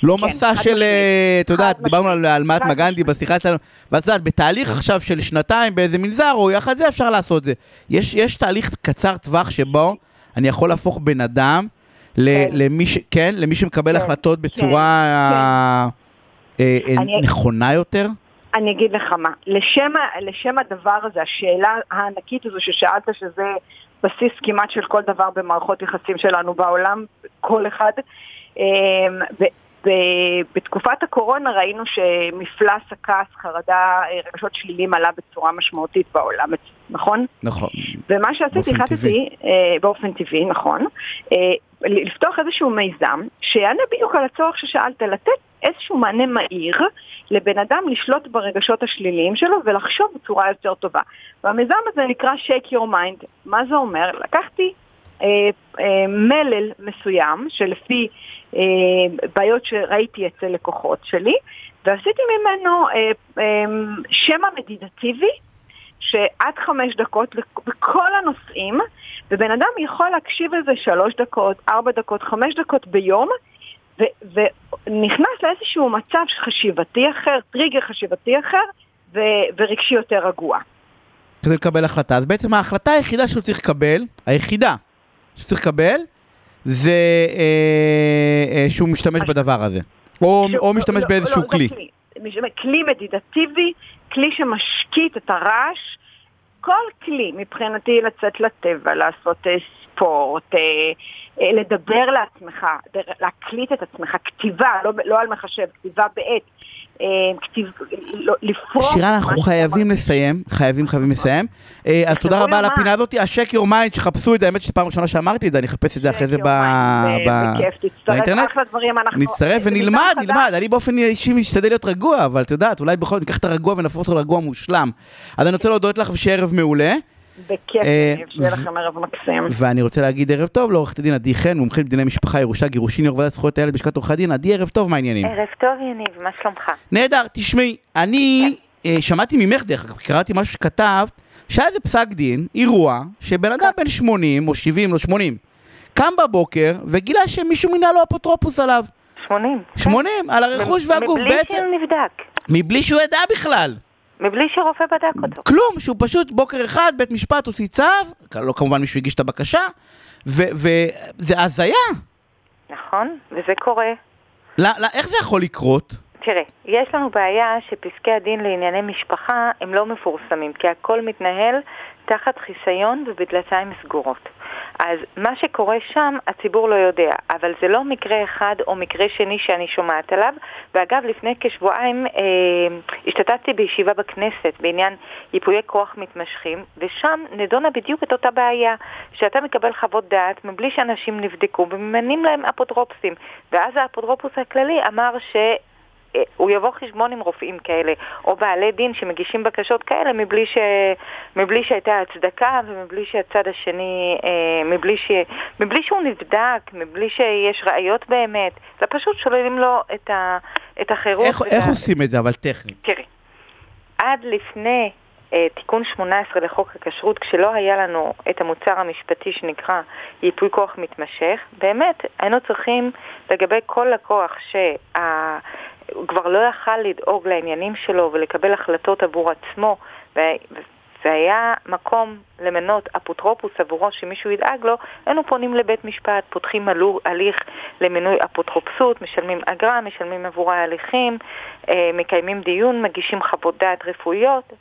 B: לא כן, מסע של, אה, אתה יודע, דיברנו על, על מהטמה גנדי בשיחה שלנו, ואת יודעת, בתהליך עכשיו של שנתיים באיזה מנזר, או יחד זה אפשר לעשות את זה. יש, יש תהליך קצר טווח שבו אני יכול להפוך בן אדם כן. למי, ש, כן, למי שמקבל כן, החלטות בצורה כן, אה, כן. אה, נכונה יותר?
D: אני אגיד לך מה, לשם, לשם הדבר הזה, השאלה הענקית הזו ששאלת, שזה בסיס כמעט של כל דבר במערכות יחסים שלנו בעולם, כל אחד, בתקופת הקורונה ראינו שמפלס הכעס, חרדה, רגשות שלילים עלה בצורה משמעותית בעולם, נכון?
B: נכון.
D: ומה שעשיתי, החלטתי, אה, באופן טבעי, נכון, אה, לפתוח איזשהו מיזם שיענה בדיוק על הצורך ששאלת, לתת איזשהו מענה מהיר לבן אדם לשלוט ברגשות השליליים שלו ולחשוב בצורה יותר טובה. והמיזם הזה נקרא Shake Your Mind. מה זה אומר? לקחתי אה, אה, מלל מסוים שלפי אה, בעיות שראיתי אצל לקוחות שלי ועשיתי ממנו שמע מדידטיבי שעד חמש דקות בכל הנושאים ובן אדם יכול להקשיב לזה שלוש דקות, ארבע דקות, חמש דקות ביום ונכנס לאיזשהו מצב חשיבתי אחר, טריגר חשיבתי אחר ורגשי יותר רגוע.
B: כדי לקבל החלטה. אז בעצם ההחלטה היחידה שהוא צריך לקבל, היחידה, שצריך לקבל, זה אה, אה, שהוא משתמש בדבר הזה. או, ש... או משתמש לא, באיזשהו לא, כלי. כלי.
D: כלי מדיטטיבי, כלי שמשקיט את הרעש. כל כלי מבחינתי לצאת לטבע, לעשות אה, ספורט, אה, אה, לדבר לעצמך, להקליט את עצמך, כתיבה, לא, לא על מחשב, כתיבה בעט. אה,
B: לא. שירה, אנחנו חייבים לסיים, חייבים חייבים לסיים. אה, אז תודה רבה על הפינה הזאת, ה shake your mind, שחפשו את זה, האמת שפעם ראשונה שאמרתי את זה, אני אחפש את זה אחרי זה
D: באינטרנט.
B: נצטרף ונלמד, נלמד. אני באופן אישי משתדל להיות רגוע, אבל את יודעת, אולי בכל זאת ניקח את הרגוע ונהפוך אותו לרגוע מושלם. אז אני רוצה להודות לך ושיהיה ערב מעולה.
D: בכיף, אה, שיהיה לכם ערב מקסים.
B: ואני רוצה להגיד ערב טוב לעורכת הדין עדי חן, מומחית בדיני משפחה, ירושה, גירושין, יו"ר ועדת זכויות הילד בשכת עורכי הדין. עדי, ערב טוב, מה העניינים?
E: ערב טוב, יניב, מה שלומך?
B: נהדר, תשמעי, אני כן. אה, שמעתי ממך, דרך אגב, קראתי משהו שכתבת, שהיה איזה פסק דין, אירוע, שבן אדם בן 80 או 70 או 80, קם בבוקר וגילה שמישהו מינה לו אפוטרופוס עליו.
E: 80.
B: 80, על הרכוש והגוף
E: בעצם. מבלי שהוא נבדק.
B: מבלי שהוא ידע בכלל.
E: מבלי שרופא בדק אותו.
B: כלום, שהוא פשוט בוקר אחד, בית משפט הוציא צו, לא כמובן מישהו הגיש את הבקשה, וזה הזיה.
E: נכון, וזה קורה.
B: לא, לא, איך זה יכול לקרות?
E: תראה, יש לנו בעיה שפסקי הדין לענייני משפחה הם לא מפורסמים, כי הכל מתנהל תחת חיסיון ובדלתיים סגורות. אז מה שקורה שם, הציבור לא יודע, אבל זה לא מקרה אחד או מקרה שני שאני שומעת עליו. ואגב, לפני כשבועיים אה, השתתפתי בישיבה בכנסת בעניין ייפויי כוח מתמשכים, ושם נדונה בדיוק את אותה בעיה, שאתה מקבל חוות דעת מבלי שאנשים נבדקו וממנים להם אפוטרופסים. ואז האפוטרופוס הכללי אמר ש... הוא יבוא חשבון עם רופאים כאלה, או בעלי דין שמגישים בקשות כאלה מבלי, ש... מבלי שהייתה הצדקה ומבלי שהצד השני, אה, מבלי, ש... מבלי שהוא נבדק, מבלי שיש ראיות באמת, אלא פשוט שוללים לו את, ה... את החירות.
B: איך, איך ה... עושים את זה, אבל טכנית?
E: תראי, עד לפני אה, תיקון 18 לחוק הכשרות, כשלא היה לנו את המוצר המשפטי שנקרא ייפוי כוח מתמשך, באמת היינו צריכים לגבי כל לקוח שה... הוא כבר לא יכל לדאוג לעניינים שלו ולקבל החלטות עבור עצמו, והיה מקום למנות אפוטרופוס עבורו שמישהו ידאג לו, היינו פונים לבית משפט, פותחים הליך למינוי אפוטרופסות, משלמים אגרה, משלמים עבור ההליכים, אה, מקיימים דיון, מגישים חוות דעת רפואיות,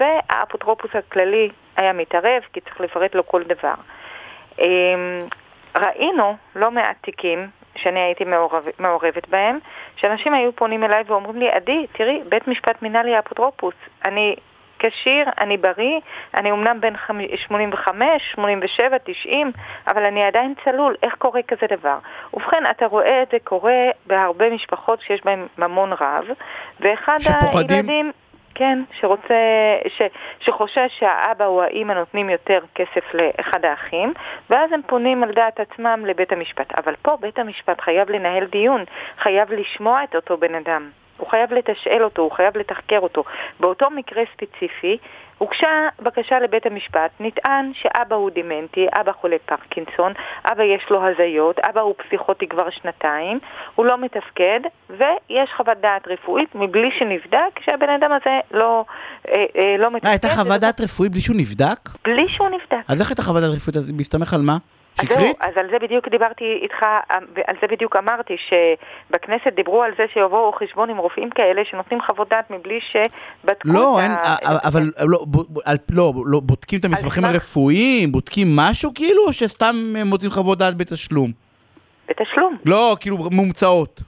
E: והאפוטרופוס הכללי היה מתערב כי צריך לפרט לו כל דבר. אמ, ראינו לא מעט תיקים שאני הייתי מעורב, מעורבת בהם, שאנשים היו פונים אליי ואומרים לי, עדי, תראי, בית משפט מינה לי אפוטרופוס. אני כשיר, אני בריא, אני אומנם בן 85, 87, 90, אבל אני עדיין צלול, איך קורה כזה דבר? ובכן, אתה רואה את זה קורה בהרבה משפחות שיש בהן ממון רב, ואחד
B: שפוחדים...
E: הילדים... כן, שרוצה, ש, שחושש שהאבא או האימא נותנים יותר כסף לאחד האחים, ואז הם פונים על דעת עצמם לבית המשפט. אבל פה בית המשפט חייב לנהל דיון, חייב לשמוע את אותו בן אדם. הוא חייב לתשאל אותו, הוא חייב לתחקר אותו. באותו מקרה ספציפי, הוגשה בקשה לבית המשפט, נטען שאבא הוא דימנטי, אבא חולה פרקינסון, אבא יש לו הזיות, אבא הוא פסיכוטי כבר שנתיים, הוא לא מתפקד, ויש חוות דעת רפואית מבלי שנבדק שהבן אדם הזה לא, אה, אה, לא מתפקד.
B: אה, הייתה חוות דעת רפואית בלי שהוא נבדק?
E: בלי שהוא נבדק.
B: אז איך הייתה חוות דעת רפואית? אז מסתמך על מה?
E: זהו,
B: שקרית?
E: אז על זה בדיוק דיברתי איתך, על זה בדיוק אמרתי, שבכנסת דיברו על זה שיבואו חשבון עם רופאים כאלה שנותנים חוות דעת מבלי שבדקו
B: לא,
E: את
B: אין,
E: ה...
B: א- אבל לא, לא, לא, בודקים את המסמכים הרפואיים, בודקים משהו כאילו, או שסתם מוצאים חוות דעת בתשלום?
E: בתשלום.
B: לא, כאילו מומצאות.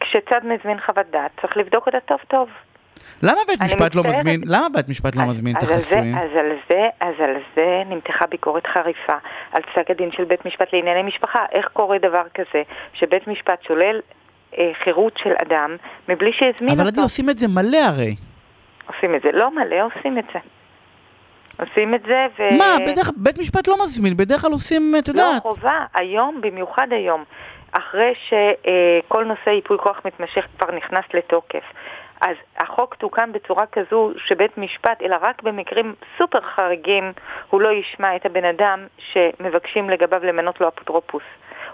E: כשצד מזמין חוות דעת, צריך לבדוק אותה טוב טוב.
B: למה בית משפט לא. מזמין, למה בית משפט לא מזמין את החסויים?
E: אז על זה, אז על זה נמתחה ביקורת חריפה על פסק הדין של בית משפט לענייני משפחה. איך קורה דבר כזה, שבית משפט שולל אה, חירות של אדם מבלי שהזמין
B: אבל
E: אותו?
B: עדי עושים את זה מלא הרי.
E: עושים את זה. לא מלא עושים את זה. עושים את זה ו...
B: מה, בדרך בית משפט לא מזמין, בדרך כלל עושים, את
E: לא
B: יודעת.
E: חובה, היום, במיוחד היום, אחרי שכל נושא ייפוי כוח מתמשך כבר נכנס לתוקף. אז החוק תוקן בצורה כזו שבית משפט, אלא רק במקרים סופר חריגים, הוא לא ישמע את הבן אדם שמבקשים לגביו למנות לו אפוטרופוס.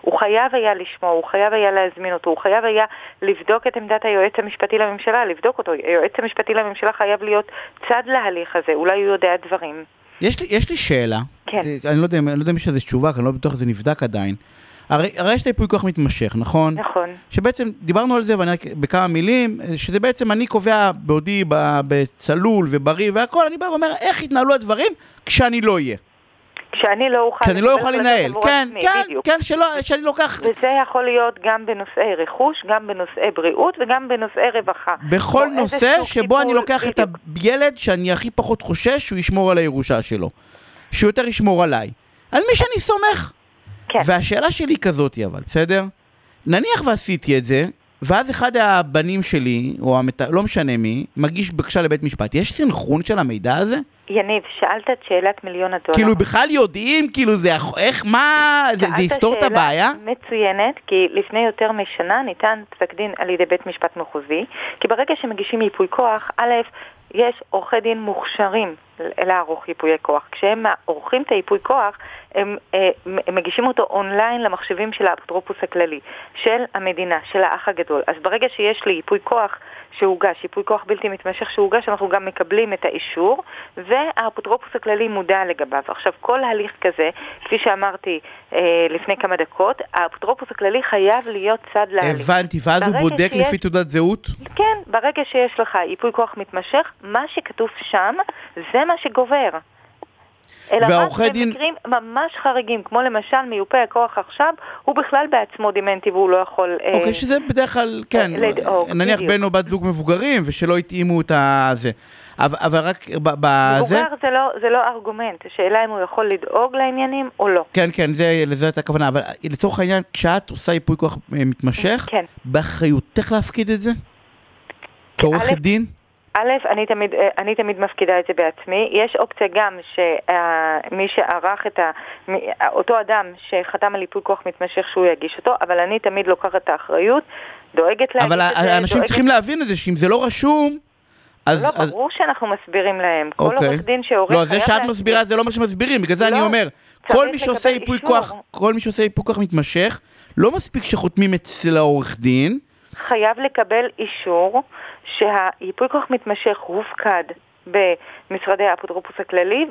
E: הוא חייב היה לשמוע, הוא חייב היה להזמין אותו, הוא חייב היה לבדוק את עמדת היועץ המשפטי לממשלה, לבדוק אותו. היועץ המשפטי לממשלה חייב להיות צד להליך הזה, אולי הוא יודע דברים.
B: יש לי, יש לי שאלה,
E: כן.
B: אני לא יודע, אני לא יודע אם יש לזה תשובה, כי אני לא בטוח שזה נבדק עדיין. הרי, הרי יש את הייפוי כוח מתמשך, נכון?
E: נכון.
B: שבעצם דיברנו על זה, ואני רק בכמה מילים, שזה בעצם אני קובע בעודי בצלול ובריא והכל, אני בא ואומר איך יתנהלו הדברים כשאני לא אהיה.
E: כשאני לא אוכל...
B: כשאני לא אוכל לנהל, כן,
E: עצמי,
B: כן,
E: בדיוק.
B: כן, שלא, שאני לוקח,
E: וזה יכול להיות גם בנושאי רכוש, גם בנושאי בריאות וגם בנושאי רווחה.
B: בכל נושא שבו אני לוקח את
E: בדיוק.
B: הילד שאני הכי פחות חושש שהוא ישמור על הירושה שלו. שהוא יותר ישמור עליי. על מי שאני סומך.
E: כן.
B: והשאלה שלי כזאתי אבל, בסדר? נניח ועשיתי את זה, ואז אחד הבנים שלי, או המת... לא משנה מי, מגיש בקשה לבית משפט. יש סנכרון של המידע הזה?
E: יניב, שאלת את שאלת מיליון הדולר.
B: כאילו בכלל יודעים, כאילו זה, איך, מה, זה, זה
E: שאלת
B: יפתור את
E: שאלה
B: הבעיה?
E: מצוינת, כי לפני יותר משנה ניתן פסק דין על ידי בית משפט מחוזי, כי ברגע שמגישים ייפוי כוח, א', יש עורכי דין מוכשרים לערוך ייפויי כוח. כשהם עורכים את הייפוי כוח, הם, אה, הם מגישים אותו אונליין למחשבים של האפוטרופוס הכללי, של המדינה, של האח הגדול. אז ברגע שיש לי ייפוי כוח שהוגש, ייפוי כוח בלתי מתמשך שהוגש, אנחנו גם מקבלים את האישור, והאפוטרופוס הכללי מודע לגביו. עכשיו, כל הליך כזה, כפי שאמרתי אה, לפני כמה דקות, האפוטרופוס הכללי חייב להיות צד להליך.
B: הבנתי, ואז הוא בודק
E: שיש-
B: לפי תעודת זהות?
E: כן, ברגע שיש לך ייפוי כוח מתמשך, מה שכתוב שם, זה מה שגובר. אלא
B: והעורכי
E: רק
B: דין-
E: במקרים ממש חריגים, כמו למשל מיופה הכוח עכשיו, הוא בכלל בעצמו דימנטי והוא לא יכול... אה,
B: אוקיי, שזה בדרך כלל, כן,
E: לדאוג,
B: נניח
E: בדיוק.
B: בן או בת זוג מבוגרים, ושלא התאימו את הזה. אבל, אבל רק בזה...
E: מבוגר זה לא, זה לא ארגומנט, השאלה אם הוא יכול לדאוג לעניינים או לא.
B: כן, כן, זה, לזה הייתה הכוונה, אבל לצורך העניין, כשאת עושה ייפוי כוח אה, מתמשך,
E: כן.
B: באחריותך להפקיד את זה? כעורכת דין?
E: א', אני תמיד, אה, אני תמיד מפקידה את זה בעצמי. יש אופציה גם שמי שערך את ה... אותו אדם שחתם על ייפוי כוח מתמשך שהוא יגיש אותו, אבל אני תמיד לוקחת את האחריות, דואגת להגיש
B: אבל
E: את זה,
B: האנשים
E: דואגת...
B: צריכים להבין את זה, שאם זה לא רשום, אז...
E: לא,
B: אז...
E: ברור שאנחנו מסבירים להם. כל
B: אוקיי.
E: עורך דין שעורך
B: לא, זה שאת
E: להסביר.
B: מסבירה זה לא מה שמסבירים, בגלל זה
E: לא,
B: אני אומר,
E: צריך
B: כל מי שעושה ייפוי. כוח, כל מי שעושה ייפוי כוח מתמשך, לא מספיק שחותמים אצל העורך דין,
E: חייב לקבל אישור שהייפוי כוח מתמשך הופקד במשרדי האפוטרופוס הכללי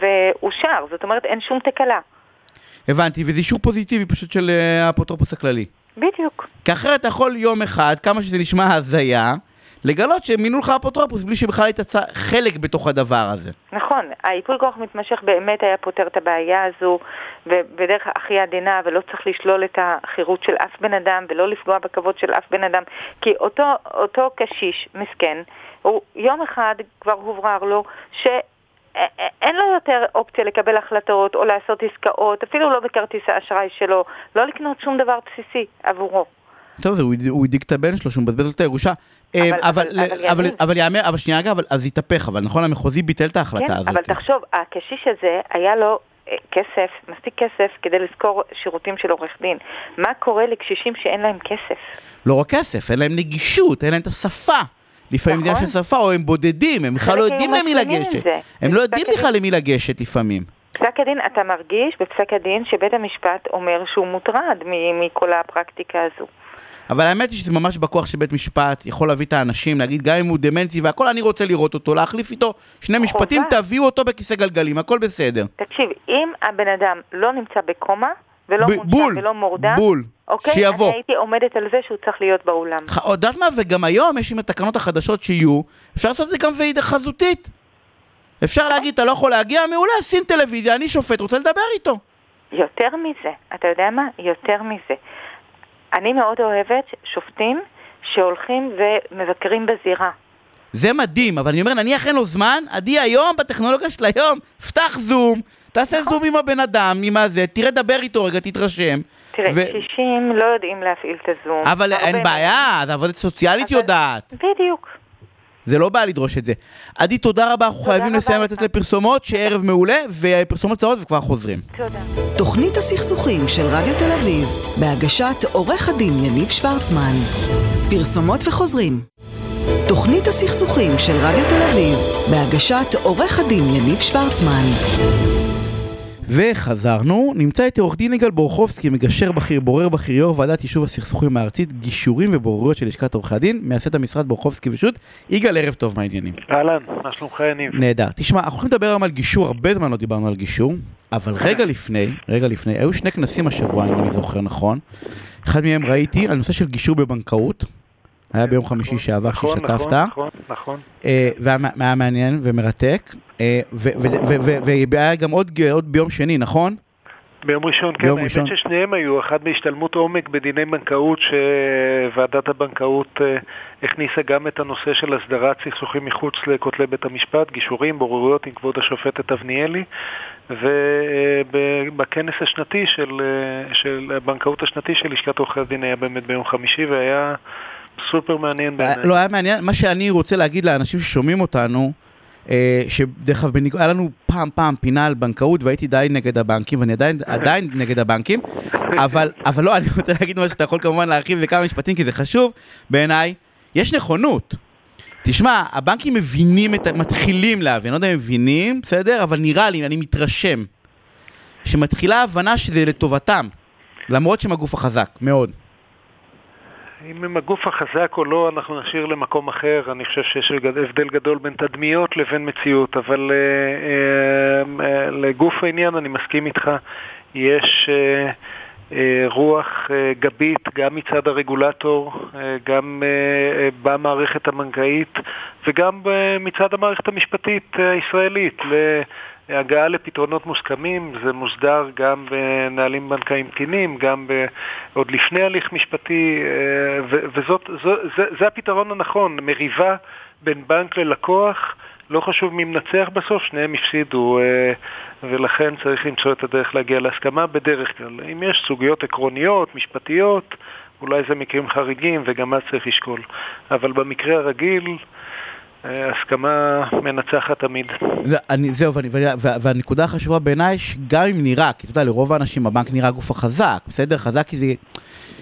E: ואושר, זאת אומרת אין שום תקלה.
B: הבנתי, וזה אישור פוזיטיבי פשוט של אה, האפוטרופוס הכללי.
E: בדיוק.
B: כי אחרת אתה יכול יום אחד, כמה שזה נשמע הזיה, לגלות שמינו לך אפוטרופוס בלי שבכלל היית צ... חלק בתוך הדבר הזה.
E: נכון, הייפוי כוח מתמשך באמת היה פותר את הבעיה הזו, ובדרך הכי עדינה, ולא צריך לשלול את החירות של אף בן אדם, ולא לפגוע בכבוד של אף בן אדם, כי אותו, אותו קשיש, מסכן, הוא יום אחד כבר הוברר לו ש... אין לו יותר אופציה לקבל החלטות או לעשות עסקאות, אפילו לא בכרטיס האשראי שלו, לא לקנות שום דבר בסיסי עבורו.
B: טוב, זה, הוא הדיק את הבן שלו שהוא מבזבז לו את הירושה. אה, אבל, יאמר, אבל שנייה רגע, אז התהפך, אבל נכון, המחוזי ביטל את ההחלטה
E: כן,
B: הזאת.
E: אבל תחשוב, הקשיש הזה, היה לו אה, כסף, מספיק כסף, כדי לשכור שירותים של עורך דין. מה קורה לקשישים שאין להם כסף?
B: לא רק כסף, אין להם נגישות, אין להם את השפה. לפעמים זה עניין של שפה, או הם בודדים, הם בכלל לא יודעים למי לגשת. הם לא יודעים בכלל למי לגשת לפעמים.
E: פסק הדין, אתה מרגיש בפסק הדין שבית המשפט אומר שהוא מוטרד מכל הפרקטיקה הזו.
B: אבל האמת היא שזה ממש בכוח של בית משפט, יכול להביא את האנשים, להגיד גם אם הוא דמנצי והכל, אני רוצה לראות אותו, להחליף איתו שני משפטים, תביאו אותו בכיסא גלגלים, הכל בסדר.
E: תקשיב, אם הבן אדם לא נמצא בקומה, ולא מונשם ולא מורדם,
B: בול,
E: אוקיי?
B: שיבוא.
E: אני הייתי עומדת על זה שהוא צריך להיות באולם.
B: יודעת מה? וגם היום יש עם התקנות החדשות שיהיו, אפשר לעשות את זה גם ועידה חזותית. אפשר להגיד, אתה לא יכול להגיע, מעולה, שים טלוויזיה, אני שופט, רוצה לדבר איתו.
E: יותר מזה, אתה יודע מה? יותר מזה. אני מאוד אוהבת שופטים שהולכים ומבקרים בזירה.
B: זה מדהים, אבל אני אומר, נניח אין לו זמן, עדי היום, בטכנולוגיה של היום, פתח זום, תעשה זום עם הבן אדם, עם הזה, תראה, דבר איתו רגע, תתרשם.
E: תראה, ו... קשישים לא יודעים להפעיל את הזום.
B: אבל אין בעיה, זה עבודת סוציאלית אבל... יודעת.
E: בדיוק.
B: זה לא בא לדרוש את זה. עדי, תודה רבה, אנחנו חייבים לסיים לצאת לפרסומות, שערב מעולה, ופרסומות צרות וכבר חוזרים.
E: תודה.
A: תוכנית הסכסוכים של רדיו תל אביב, בהגשת עורך הדין יניב שוורצמן. פרסומות וחוזרים. תוכנית הסכסוכים של רדיו תל אביב, בהגשת עורך הדין יניב שוורצמן.
B: וחזרנו, נמצא איתי עורך דין יגאל בורחובסקי, מגשר בכיר, בורר בכיר, יו"ר ועדת יישוב הסכסוכים הארצית, גישורים ובוררויות של לשכת עורכי הדין, מייסד המשרד בורחובסקי ושות'. יגאל, ערב טוב, מה העניינים?
F: אהלן, מה שלומך יניב?
B: נהדר. תשמע, אנחנו יכולים לדבר היום על גישור, הרבה זמן לא דיברנו על גישור, אבל רגע לפני, רגע לפני, היו שני כנסים השבוע, אם אני זוכר נכון. אחד מהם ראיתי על נושא של גישור בבנקאות. היה ביום חמישי נכון, שעבר
F: נכון,
B: שהשתתפת.
F: נכון, נכון, נכון.
B: והיה מעניין ומרתק. והיה גם עוד ביום שני, נכון?
F: ביום ראשון, כן,
B: ביום
F: האמת
B: ראשון.
F: ששניהם היו, אחד בהשתלמות עומק בדיני בנקאות, שוועדת הבנקאות אה, הכניסה גם את הנושא של הסדרת סכסוכים מחוץ לכותלי בית המשפט, גישורים, בוררויות עם כבוד השופטת אבניאלי, ובכנס השנתי של, אה, של הבנקאות השנתי של לשכת עורכי הדין היה באמת ביום חמישי, והיה סופר מעניין בעיניי.
B: לא, היה מעניין, מה שאני רוצה להגיד לאנשים ששומעים אותנו, אה, שדרך אגב, היה לנו פעם פעם פינה על בנקאות והייתי די נגד הבנקים, ואני עדיין, עדיין נגד הבנקים, אבל, אבל לא, אני רוצה להגיד משהו שאתה יכול כמובן להרחיב בכמה משפטים, כי זה חשוב בעיניי. יש נכונות. תשמע, הבנקים מבינים, את, מתחילים להבין, לא יודע אם מבינים, בסדר? אבל נראה לי, אני מתרשם, שמתחילה הבנה שזה לטובתם, למרות שהם הגוף החזק, מאוד.
F: אם הם הגוף החזק או לא, אנחנו נשאיר למקום אחר. אני חושב שיש הבדל גדול בין תדמיות לבין מציאות, אבל uh, uh, uh, לגוף העניין אני מסכים איתך. יש uh, uh, רוח uh, גבית גם מצד הרגולטור, גם במערכת הבנקאית וגם מצד המערכת המשפטית הישראלית. הגעה לפתרונות מוסכמים, זה מוסדר גם בנהלים בנקאיים תקינים, גם ב... עוד לפני הליך משפטי, אה, וזאת, זו, זה, זה הפתרון הנכון, מריבה בין בנק ללקוח, לא חשוב מי מנצח בסוף, שניהם הפסידו, אה, ולכן צריך למצוא את הדרך להגיע להסכמה בדרך כלל. אם יש סוגיות עקרוניות, משפטיות, אולי זה מקרים חריגים וגם אז צריך לשקול. אבל במקרה הרגיל, הסכמה מנצחת תמיד.
B: זה, אני, זהו, ואני, והנקודה החשובה בעיניי, שגם אם נראה, כי אתה יודע, לרוב האנשים הבנק נראה גוף החזק, בסדר? חזק כי זה,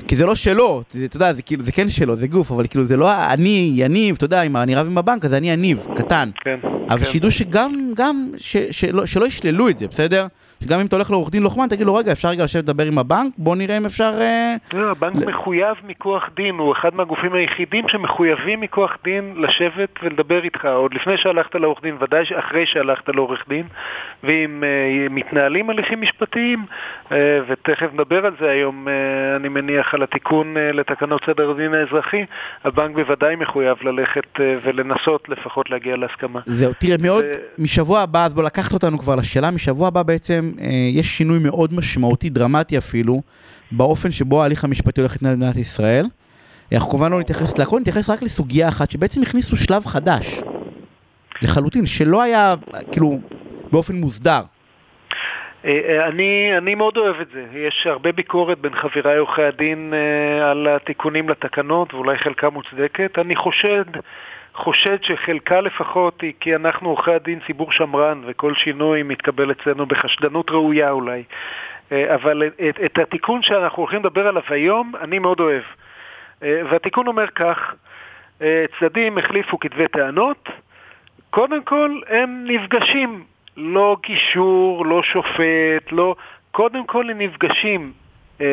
B: כי זה לא שלו, אתה יודע, זה כאילו, זה כן שלו, זה גוף, אבל כאילו זה לא אני, יניב, אתה יודע, אם אני רב עם הבנק, אז אני יניב, קטן.
F: כן.
B: אבל
F: כן.
B: שידעו שגם, גם, ש, שלא, שלא ישללו את זה, בסדר? שגם אם אתה הולך לעורך דין לוחמן, תגיד לו, רגע, אפשר רגע לשבת לדבר עם הבנק? בוא נראה אם אפשר... אה,
F: לא, הבנק מחויב מכוח דין, הוא אחד מהגופים היחידים שמחויבים מכוח דין לשבת ולדבר איתך, עוד לפני שהלכת לעורך דין, ודאי אחרי שהלכת לעורך דין, ואם uh, מתנהלים הליכים משפטיים, uh, ותכף נדבר על זה היום, uh, אני מניח, על התיקון uh, לתקנות סדר הדין האזרחי, הבנק בוודאי מחויב ללכת uh, ולנסות לפחות להגיע להסכמה.
B: זהו, תראה, מאוד, ו... משבוע הבא, אז בוא לקחת אותנו כבר לשאלה, משבוע הבא בעצם uh, יש שינוי מאוד משמעותי, דרמטי אפילו, באופן שבו ההליך המשפטי הולך להתנהל במדינת ישראל. אנחנו כמובן לא נתייחס להכל, נתייחס רק לסוגיה אחת, שבעצם הכניסו שלב חדש, לחלוטין, שלא היה, כאילו, באופן מוסדר.
F: אה, אה, אני, אני מאוד אוהב את זה. יש הרבה ביקורת בין חבריי עורכי הדין אה, על התיקונים לתקנות, ואולי חלקה מוצדקת. אני חושד, חושד שחלקה לפחות היא כי אנחנו עורכי הדין ציבור שמרן, וכל שינוי מתקבל אצלנו בחשדנות ראויה אולי. אבל את, את התיקון שאנחנו הולכים לדבר עליו היום, אני מאוד אוהב. והתיקון אומר כך, צדדים החליפו כתבי טענות, קודם כל הם נפגשים לא גישור, לא שופט, לא... קודם כל הם נפגשים אה,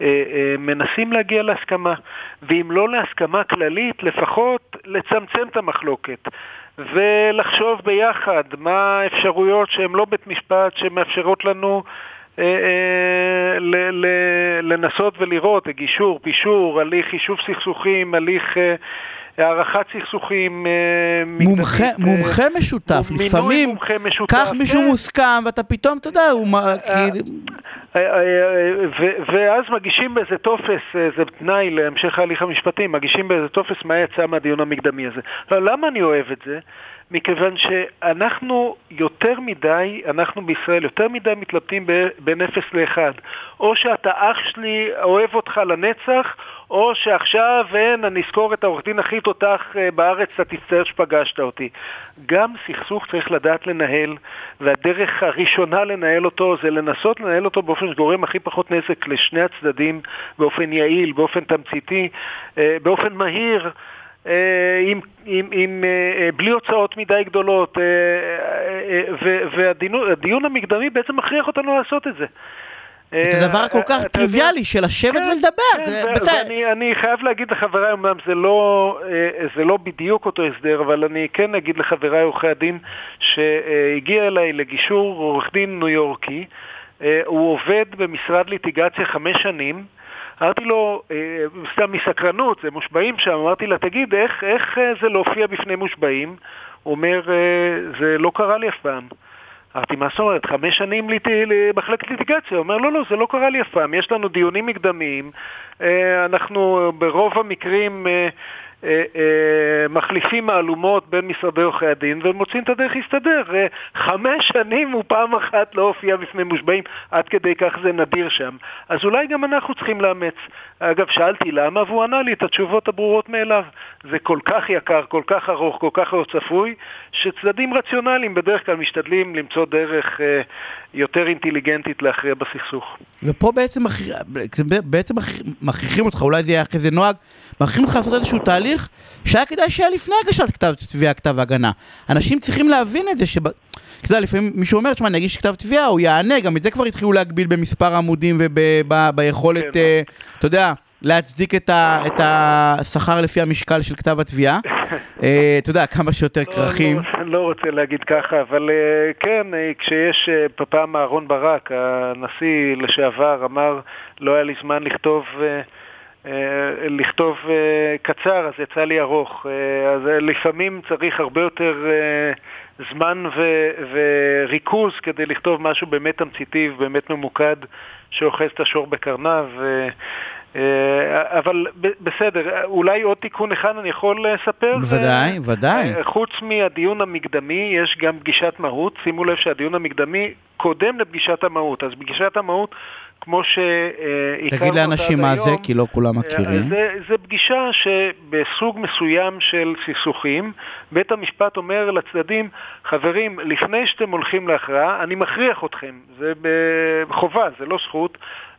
F: אה, ומנסים להגיע להסכמה. ואם לא להסכמה כללית, לפחות לצמצם את המחלוקת. ולחשוב ביחד מה האפשרויות שהן לא בית משפט, שמאפשרות לנו אה, אה, לנסות ולראות, גישור, פישור, הליך יישוב סכסוכים, הליך אה, הערכת סכסוכים
B: אה, מומחה, אה, מומחה משותף, לפעמים, מומחה משותף, קח מישהו כן. מוסכם ואתה פתאום, אתה יודע, הוא... אה, כאילו...
F: ואז מגישים באיזה טופס, זה תנאי להמשך ההליך המשפטי, מגישים באיזה טופס מה יצא מהדיון המקדמי הזה. למה אני אוהב את זה? מכיוון שאנחנו יותר מדי, אנחנו בישראל יותר מדי מתלבטים בין 0 ל-1. או שאתה אח שלי, אוהב אותך לנצח, או שעכשיו אין, אני אזכור את העורך דין הכי תותח אה, בארץ, אתה תצטער שפגשת אותי. גם סכסוך צריך לדעת לנהל, והדרך הראשונה לנהל אותו זה לנסות לנהל אותו באופן שגורם הכי פחות נזק לשני הצדדים, באופן יעיל, באופן תמציתי, אה, באופן מהיר. אה, עם, עם, עם, בלי הוצאות מדי גדולות, והדיון המקדמי בעצם מכריח אותנו לעשות את זה.
B: את הדבר הכל כך אה, טריוויאלי של לשבת כן, ולדבר.
F: כן, אני חייב להגיד לחבריי, אמנם לא, אה, זה לא בדיוק אותו הסדר, אבל אני כן אגיד לחבריי עורכי הדין שהגיע אליי לגישור עורך דין ניו יורקי, אה, הוא עובד במשרד ליטיגציה חמש שנים. אמרתי לו, סתם מסקרנות, זה מושבעים שם, אמרתי לה, תגיד, איך, איך זה להופיע בפני מושבעים? הוא אומר, זה לא קרה לי אף פעם. אמרתי, מה זאת אומרת, חמש שנים למחלקת ליטיגציה? הוא אומר, לא, לא, זה לא קרה לי אף פעם, יש לנו דיונים מקדמיים, אה, אנחנו ברוב המקרים... אה, אה, מחליפים מהלומות בין משרדי עורכי הדין ומוצאים את הדרך להסתדר. אה, חמש שנים הוא פעם אחת לא הופיע בפני מושבעים, עד כדי כך זה נדיר שם. אז אולי גם אנחנו צריכים לאמץ. אגב, שאלתי למה, והוא ענה לי את התשובות הברורות מאליו. זה כל כך יקר, כל כך ארוך, כל כך לא צפוי, שצדדים רציונליים בדרך כלל משתדלים למצוא דרך אה, יותר אינטליגנטית להכריע בסכסוך.
B: ופה בעצם, בעצם מכריחים אותך, אולי זה יהיה אחרי זה נוהג, מכריחים אותך לעשות איזשהו תהליך שהיה כדאי שיהיה לפני הגשת כתב תביעה, כתב הגנה. אנשים צריכים להבין את זה, שב... אתה יודע, לפעמים מישהו אומר, תשמע, אני אגיש כתב תביעה, הוא יענה, גם את זה כבר התחילו להגביל במספר עמודים וביכולת, כן, אה, אתה יודע, להצדיק את, ה, את השכר לפי המשקל של כתב התביעה. אה, אתה יודע, כמה שיותר לא, כרכים.
F: אני לא, לא רוצה להגיד ככה, אבל אה, כן, כשיש פעם אהרון ברק, הנשיא לשעבר, אמר, לא היה לי זמן לכתוב... אה, לכתוב אה, קצר, אז יצא לי ארוך. אה, אז לפעמים צריך הרבה יותר זמן ו- וריכוז כדי לכתוב משהו באמת תמציתי ובאמת ממוקד שאוחז את השור בקרניו. אבל בסדר, אולי עוד תיקון אחד אני יכול לספר?
B: ודאי, ודאי.
F: חוץ מהדיון המקדמי, יש גם פגישת מהות. שימו לב שהדיון המקדמי קודם לפגישת המהות. אז פגישת המהות כמו שהכרנו
B: תגיד לאנשים מה זה, כי לא כולם אה, מכירים.
F: זה, זה פגישה שבסוג מסוים של סכסוכים, בית המשפט אומר לצדדים, חברים, לפני שאתם הולכים להכרעה, אני מכריח אתכם, זה בחובה, זה לא זכות,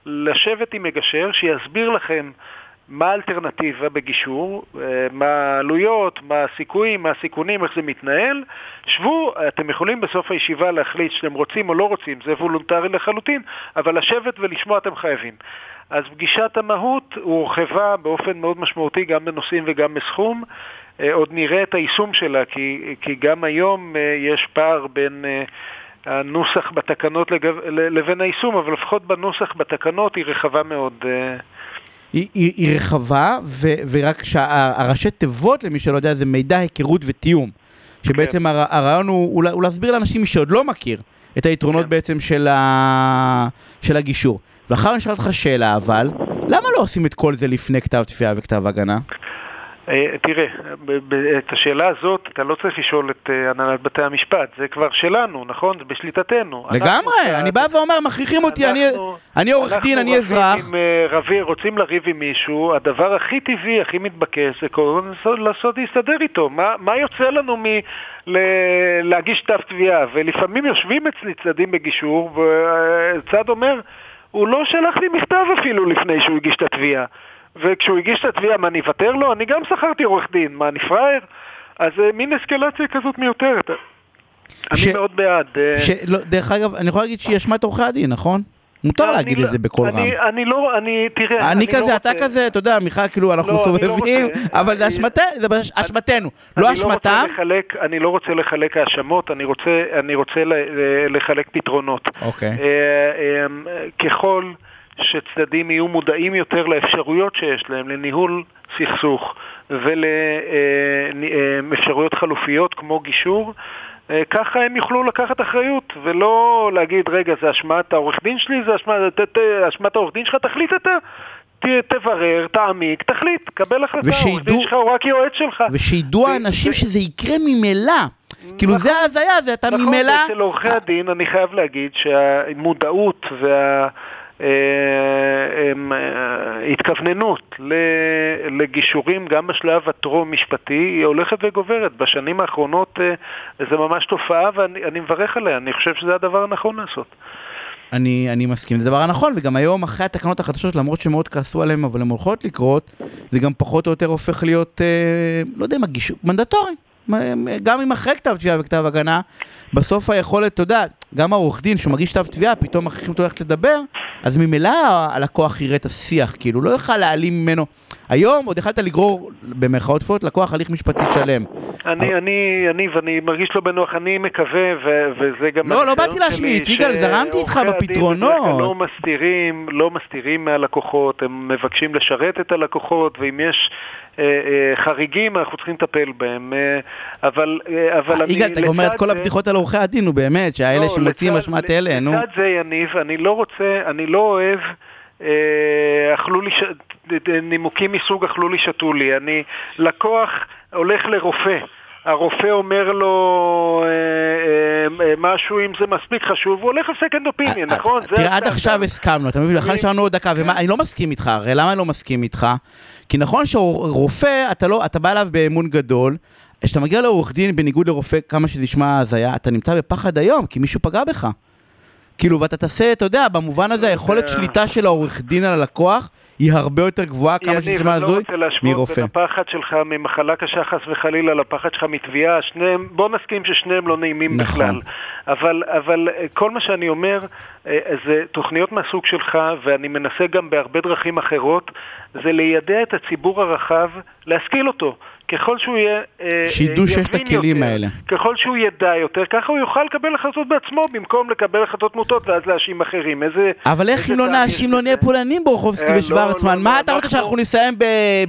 F: לשבת עם מגשר שיסביר לכם מה האלטרנטיבה בגישור, אה, מה העלויות, מה הסיכויים, מה הסיכונים, איך זה מתנהל. שבו, אתם יכולים בסוף הישיבה להחליט שאתם רוצים או לא רוצים, זה וולונטרי לחלוטין, אבל לשבת ולשמוע אתם חייבים. אז פגישת המהות הורחבה באופן מאוד משמעותי גם בנושאים וגם בסכום. אה, עוד נראה את היישום שלה, כי, כי גם היום אה, יש פער בין הנוסח בתקנות לגב, לבין היישום, אבל לפחות בנוסח בתקנות היא רחבה מאוד.
B: היא, היא, היא רחבה, ו, ורק שהראשי תיבות, למי שלא יודע, זה מידע, היכרות ותיאום. שבעצם כן. הר, הרעיון הוא, הוא, הוא להסביר לאנשים, שעוד לא מכיר, את היתרונות כן. בעצם של, ה, של הגישור. ואחר אני אשאל אותך שאלה, אבל, למה לא עושים את כל זה לפני כתב תביעה וכתב הגנה?
F: אה, תראה, את השאלה הזאת אתה לא צריך לשאול את אה, הנהלת בתי המשפט, זה כבר שלנו, נכון? זה בשליטתנו.
B: לגמרי, אני בא ואומר, מכריחים אותי, אני עורך דין, אני אזרח.
F: אנחנו אה, רוצים לריב עם מישהו, הדבר הכי טבעי, הכי מתבקש, זה קודם לעשות להסתדר איתו. מה יוצא לנו מ... להגיש כתב תביעה? ולפעמים יושבים אצלי צדדים בגישור, וצד אומר, הוא לא שלח לי מכתב אפילו לפני שהוא הגיש את התביעה. וכשהוא הגיש את התביעה, מה, אני אוותר לו? אני גם שכרתי עורך דין, מה, אני פראייר? אז uh, מין אסקלציה כזאת מיותרת. ש... אני מאוד בעד.
B: אה. ש... לא, דרך אגב, אני יכול להגיד שהיא אשמת עורכי הדין, נכון? מותר להגיד לא, את זה בקול רם.
F: אני לא, אני, תראה,
B: אני כזה, לא אתה כזה, אתה יודע, מיכל, כאילו, אנחנו סובבים, אבל זה אשמתנו, לא אשמתם.
F: אני לא רוצה לחלק האשמות, אני רוצה לחלק פתרונות.
B: אוקיי.
F: ככל... שצדדים יהיו מודעים יותר לאפשרויות שיש להם לניהול סכסוך ולאפשרויות חלופיות כמו גישור, אה, ככה הם יוכלו לקחת אחריות ולא להגיד, רגע, זה אשמת העורך דין שלי, זה אשמת העורך דין שלך, תחליט אתה. תברר, תעמיק, תחליט, קבל החלטה, העורך דין שלך הוא רק יועץ שלך.
B: ושידעו האנשים שזה יקרה ממילא. כאילו זה נכון. ההזיה, זה אתה ממילא... נכון,
F: אצל עורכי הדין אני חייב להגיד שהמודעות וה... אה, אה, התכווננות לגישורים גם בשלב הטרום-משפטי היא הולכת וגוברת. בשנים האחרונות אה, זה ממש תופעה ואני מברך עליה, אני חושב שזה הדבר הנכון לעשות.
B: אני, אני מסכים, זה הדבר הנכון, וגם היום אחרי התקנות החדשות, למרות שמאוד כעסו עליהן, אבל הן הולכות לקרות, זה גם פחות או יותר הופך להיות, אה, לא יודע מה, מנדטורי. גם אם אחרי כתב תביעה וכתב הגנה, בסוף היכולת, אתה יודע, גם העורך דין שהוא מגיש כתב תביעה, פתאום מכריחים אותו ללכת לדבר, אז ממילא הלקוח יראה את השיח, כאילו, לא יוכל להעלים ממנו. היום עוד יכלת לגרור, במרכאות תפולות, לקוח הליך משפטי שלם.
F: אני, אני, אני, ואני מרגיש לא בנוח, אני מקווה, ו- וזה גם...
B: לא, לא באתי להשמיץ, יגאל, זרמתי איתך בפתרונות.
F: לא מסתירים, לא מסתירים מהלקוחות, הם מבקשים לשרת את הלקוחות, ואם יש אה, אה, חריגים, אנחנו צריכים לטפל בהם. אה, אבל, אבל אני...
B: יגאל, אתה אומר את כל הבדיחות על עורכי הדין, נו באמת, שהאלה לא, שמוציאים אשמת אלה, נו.
F: לצד זה, יניב, אני לא רוצה, אני לא אוהב... אכלו לי, נימוקים מסוג אכלו לי, שתו לי. אני, לקוח הולך לרופא. הרופא אומר לו אה, אה, אה, משהו, אם זה מספיק חשוב, הוא הולך לסקנד אופיניון, נכון?
B: תראה, עד עכשיו הסכמנו, אתה מבין? לכן נשארנו עוד דקה, ואני לא מסכים איתך, הרי למה אני לא מסכים איתך? כי נכון שרופא, לא, אתה בא אליו באמון גדול, כשאתה מגיע לעורך דין, בניגוד לרופא, כמה שזה נשמע הזיה, אתה נמצא בפחד היום, כי מישהו פגע בך. כאילו, ואתה תעשה, אתה יודע, במובן הזה, היכולת שליטה של העורך דין על הלקוח היא הרבה יותר גבוהה, כמה שזה נשמע הזוי, מרופא.
F: אני לא רוצה להשוות בין הפחד שלך ממחלה קשה חס וחלילה לפחד שלך מתביעה, שניהם, בוא נסכים ששניהם לא נעימים נכון. בכלל. אבל, אבל אה, כל מה שאני אומר, אה, זה תוכניות מהסוג שלך, ואני מנסה גם בהרבה דרכים אחרות, זה ליידע את הציבור הרחב, להשכיל אותו. ככל שהוא יהיה...
B: אה, שידעו שיש את הכלים יותר, האלה.
F: ככל שהוא ידע יותר, ככה הוא יוכל לקבל החלטות בעצמו, במקום לקבל החלטות מוטות ואז להאשים אחרים. איזה...
B: אבל איך אם לא נאשים, לא נהיה פולנים ברחובסקי אה, ושוורצמן? לא, מה לא, אתה רוצה שאנחנו נסיים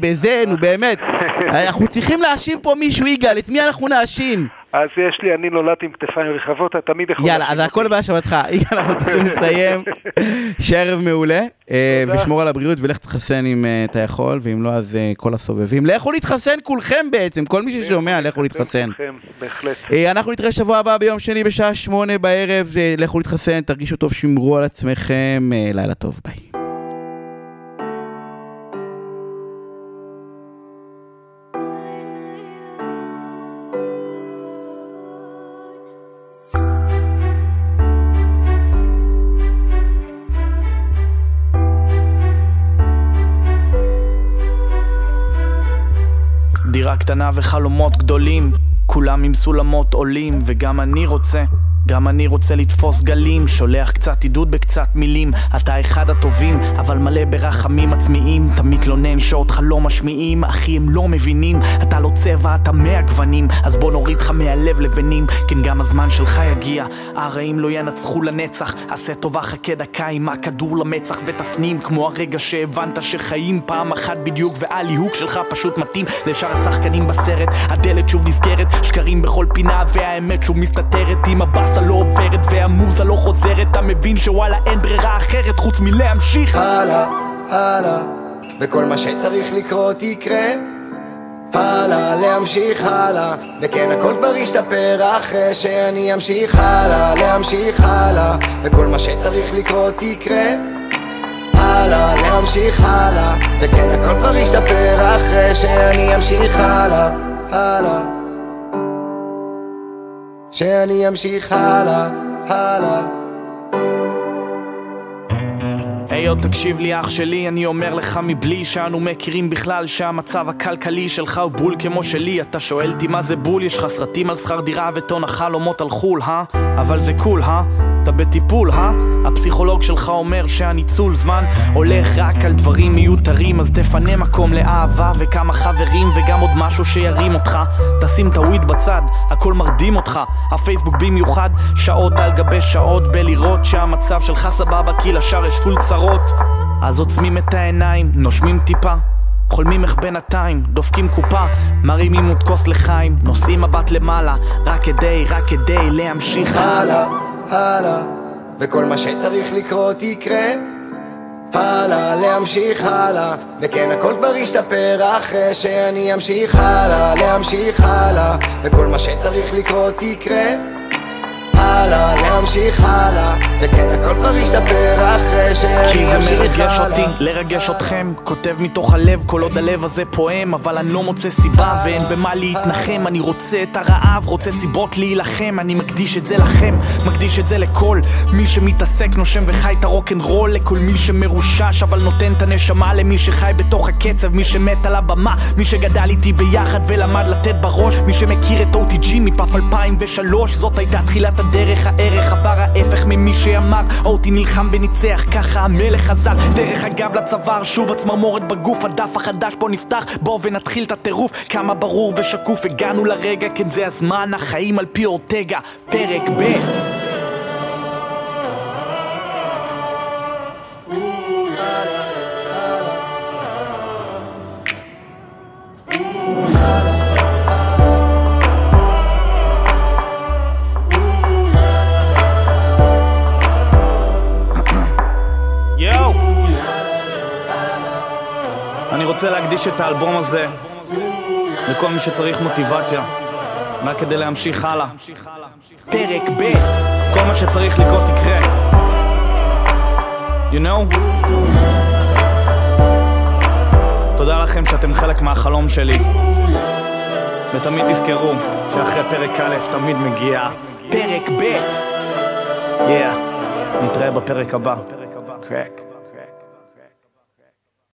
B: בזה, נו באמת? אנחנו צריכים להאשים פה מישהו, יגאל, את מי אנחנו נאשים?
F: אז יש לי, אני נולדתי עם כתפיים רחבות, אתה תמיד יכול...
B: יאללה, אז הכל באשמתך. יאללה, אנחנו צריכים לסיים. שערב מעולה, אה, ושמור על הבריאות ולך תתחסן אם אה, אתה יכול, ואם לא, אז אה, כל הסובבים. לכו להתחסן כולכם בעצם, כל מי ששומע, לכו להתחסן.
F: בהחלט.
B: אנחנו נתראה שבוע הבא ביום שני בשעה שמונה בערב, לכו להתחסן, תרגישו טוב, שמרו על עצמכם, לילה טוב, ביי.
G: קטנה וחלומות גדולים. כולם עם סולמות עולים וגם אני רוצה גם אני רוצה לתפוס גלים, שולח קצת עידוד בקצת מילים. אתה אחד הטובים, אבל מלא ברחמים עצמיים. אתה מתלונן שאותך לא משמיעים, אחי הם לא מבינים. אתה לא צבע, אתה מאה גוונים אז בוא נוריד לך מהלב לבנים. כן גם הזמן שלך יגיע, הרעים לא ינצחו לנצח עשה טובה חכה דקה עם הכדור למצח ותפנים. כמו הרגע שהבנת שחיים פעם אחת בדיוק והליהוק שלך פשוט מתאים. לשאר השחקנים בסרט הדלת שוב נסגרת, שקרים בכל פינה והאמת שוב מסתתרת. עם הבאסה לא עוברת והמוזה לא חוזרת אתה מבין שוואלה אין ברירה אחרת חוץ מלהמשיך.
H: הלאה, הלאה וכל מה שצריך לקרות יקרה. הלאה, להמשיך הלאה וכן הכל כבר ישתפר אחרי שאני אמשיך הלאה להמשיך הלאה וכל מה שצריך לקרות יקרה. הלאה, להמשיך הלאה וכן הכל כבר ישתפר אחרי שאני אמשיך הלאה הלאה שאני אמשיך הלאה, הלאה.
G: היי, תקשיב לי אח שלי, אני אומר לך מבלי שאנו מכירים בכלל שהמצב הכלכלי שלך הוא בול כמו שלי אתה שואל אותי מה זה בול, יש לך סרטים על שכר דירה וטון החלומות על חו"ל, אה? אבל זה קול, אה? אתה בטיפול, אה? הפסיכולוג שלך אומר שהניצול זמן הולך רק על דברים מיותרים אז תפנה מקום לאהבה וכמה חברים וגם עוד משהו שירים אותך תשים את הוויד בצד, הכל מרדים אותך הפייסבוק במיוחד, שעות על גבי שעות בלראות שהמצב שלך סבבה כי לשאר יש פול צרות אז עוצמים את העיניים, נושמים טיפה חולמים איך בינתיים, דופקים קופה, מרימים עוד כוס לחיים, נושאים מבט למעלה, רק כדי, רק כדי להמשיך
H: הלאה, הלאה, וכל מה שצריך לקרות יקרה. הלאה, להמשיך הלאה, וכן הכל כבר ישתפר אחרי שאני אמשיך הלאה, להמשיך הלאה, וכל מה שצריך לקרות יקרה. הלאה, להמשיך הלאה. וכן הכל כבר ישתפר אחרי
G: כי זה מרגש אותי, לרגש אתכם. כותב מתוך הלב כל עוד הלב הזה פועם אבל אני לא מוצא סיבה ואין במה להתנחם. אני רוצה את הרעב, רוצה סיבות להילחם. אני מקדיש את זה לכם, מקדיש את זה לכל. מי שמתעסק, נושם וחי את הרוקנרול. לכל מי שמרושש אבל נותן את הנשמה. למי שחי בתוך הקצב מי שמת על הבמה, מי שגדל איתי ביחד ולמד לתת בראש. מי שמכיר את OTG מפאף 2003 זאת הייתה תחילת הדרך דרך הערך עבר ההפך ממי שאמר. אותי נלחם וניצח ככה המלך חזר דרך אגב לצוואר שוב הצמרמורת בגוף הדף החדש פה נפתח. בוא ונתחיל את הטירוף. כמה ברור ושקוף הגענו לרגע כן זה הזמן החיים על פי אורטגה. פרק ב' רוצה להקדיש את האלבום הזה לכל מי שצריך מוטיבציה, רק כדי להמשיך הלאה. פרק ב', כל מה שצריך לקרות יקרה. You know? תודה לכם שאתם חלק מהחלום שלי. ותמיד תזכרו שאחרי פרק א' תמיד מגיע פרק ב'. Yeah, נתראה בפרק הבא. קרק.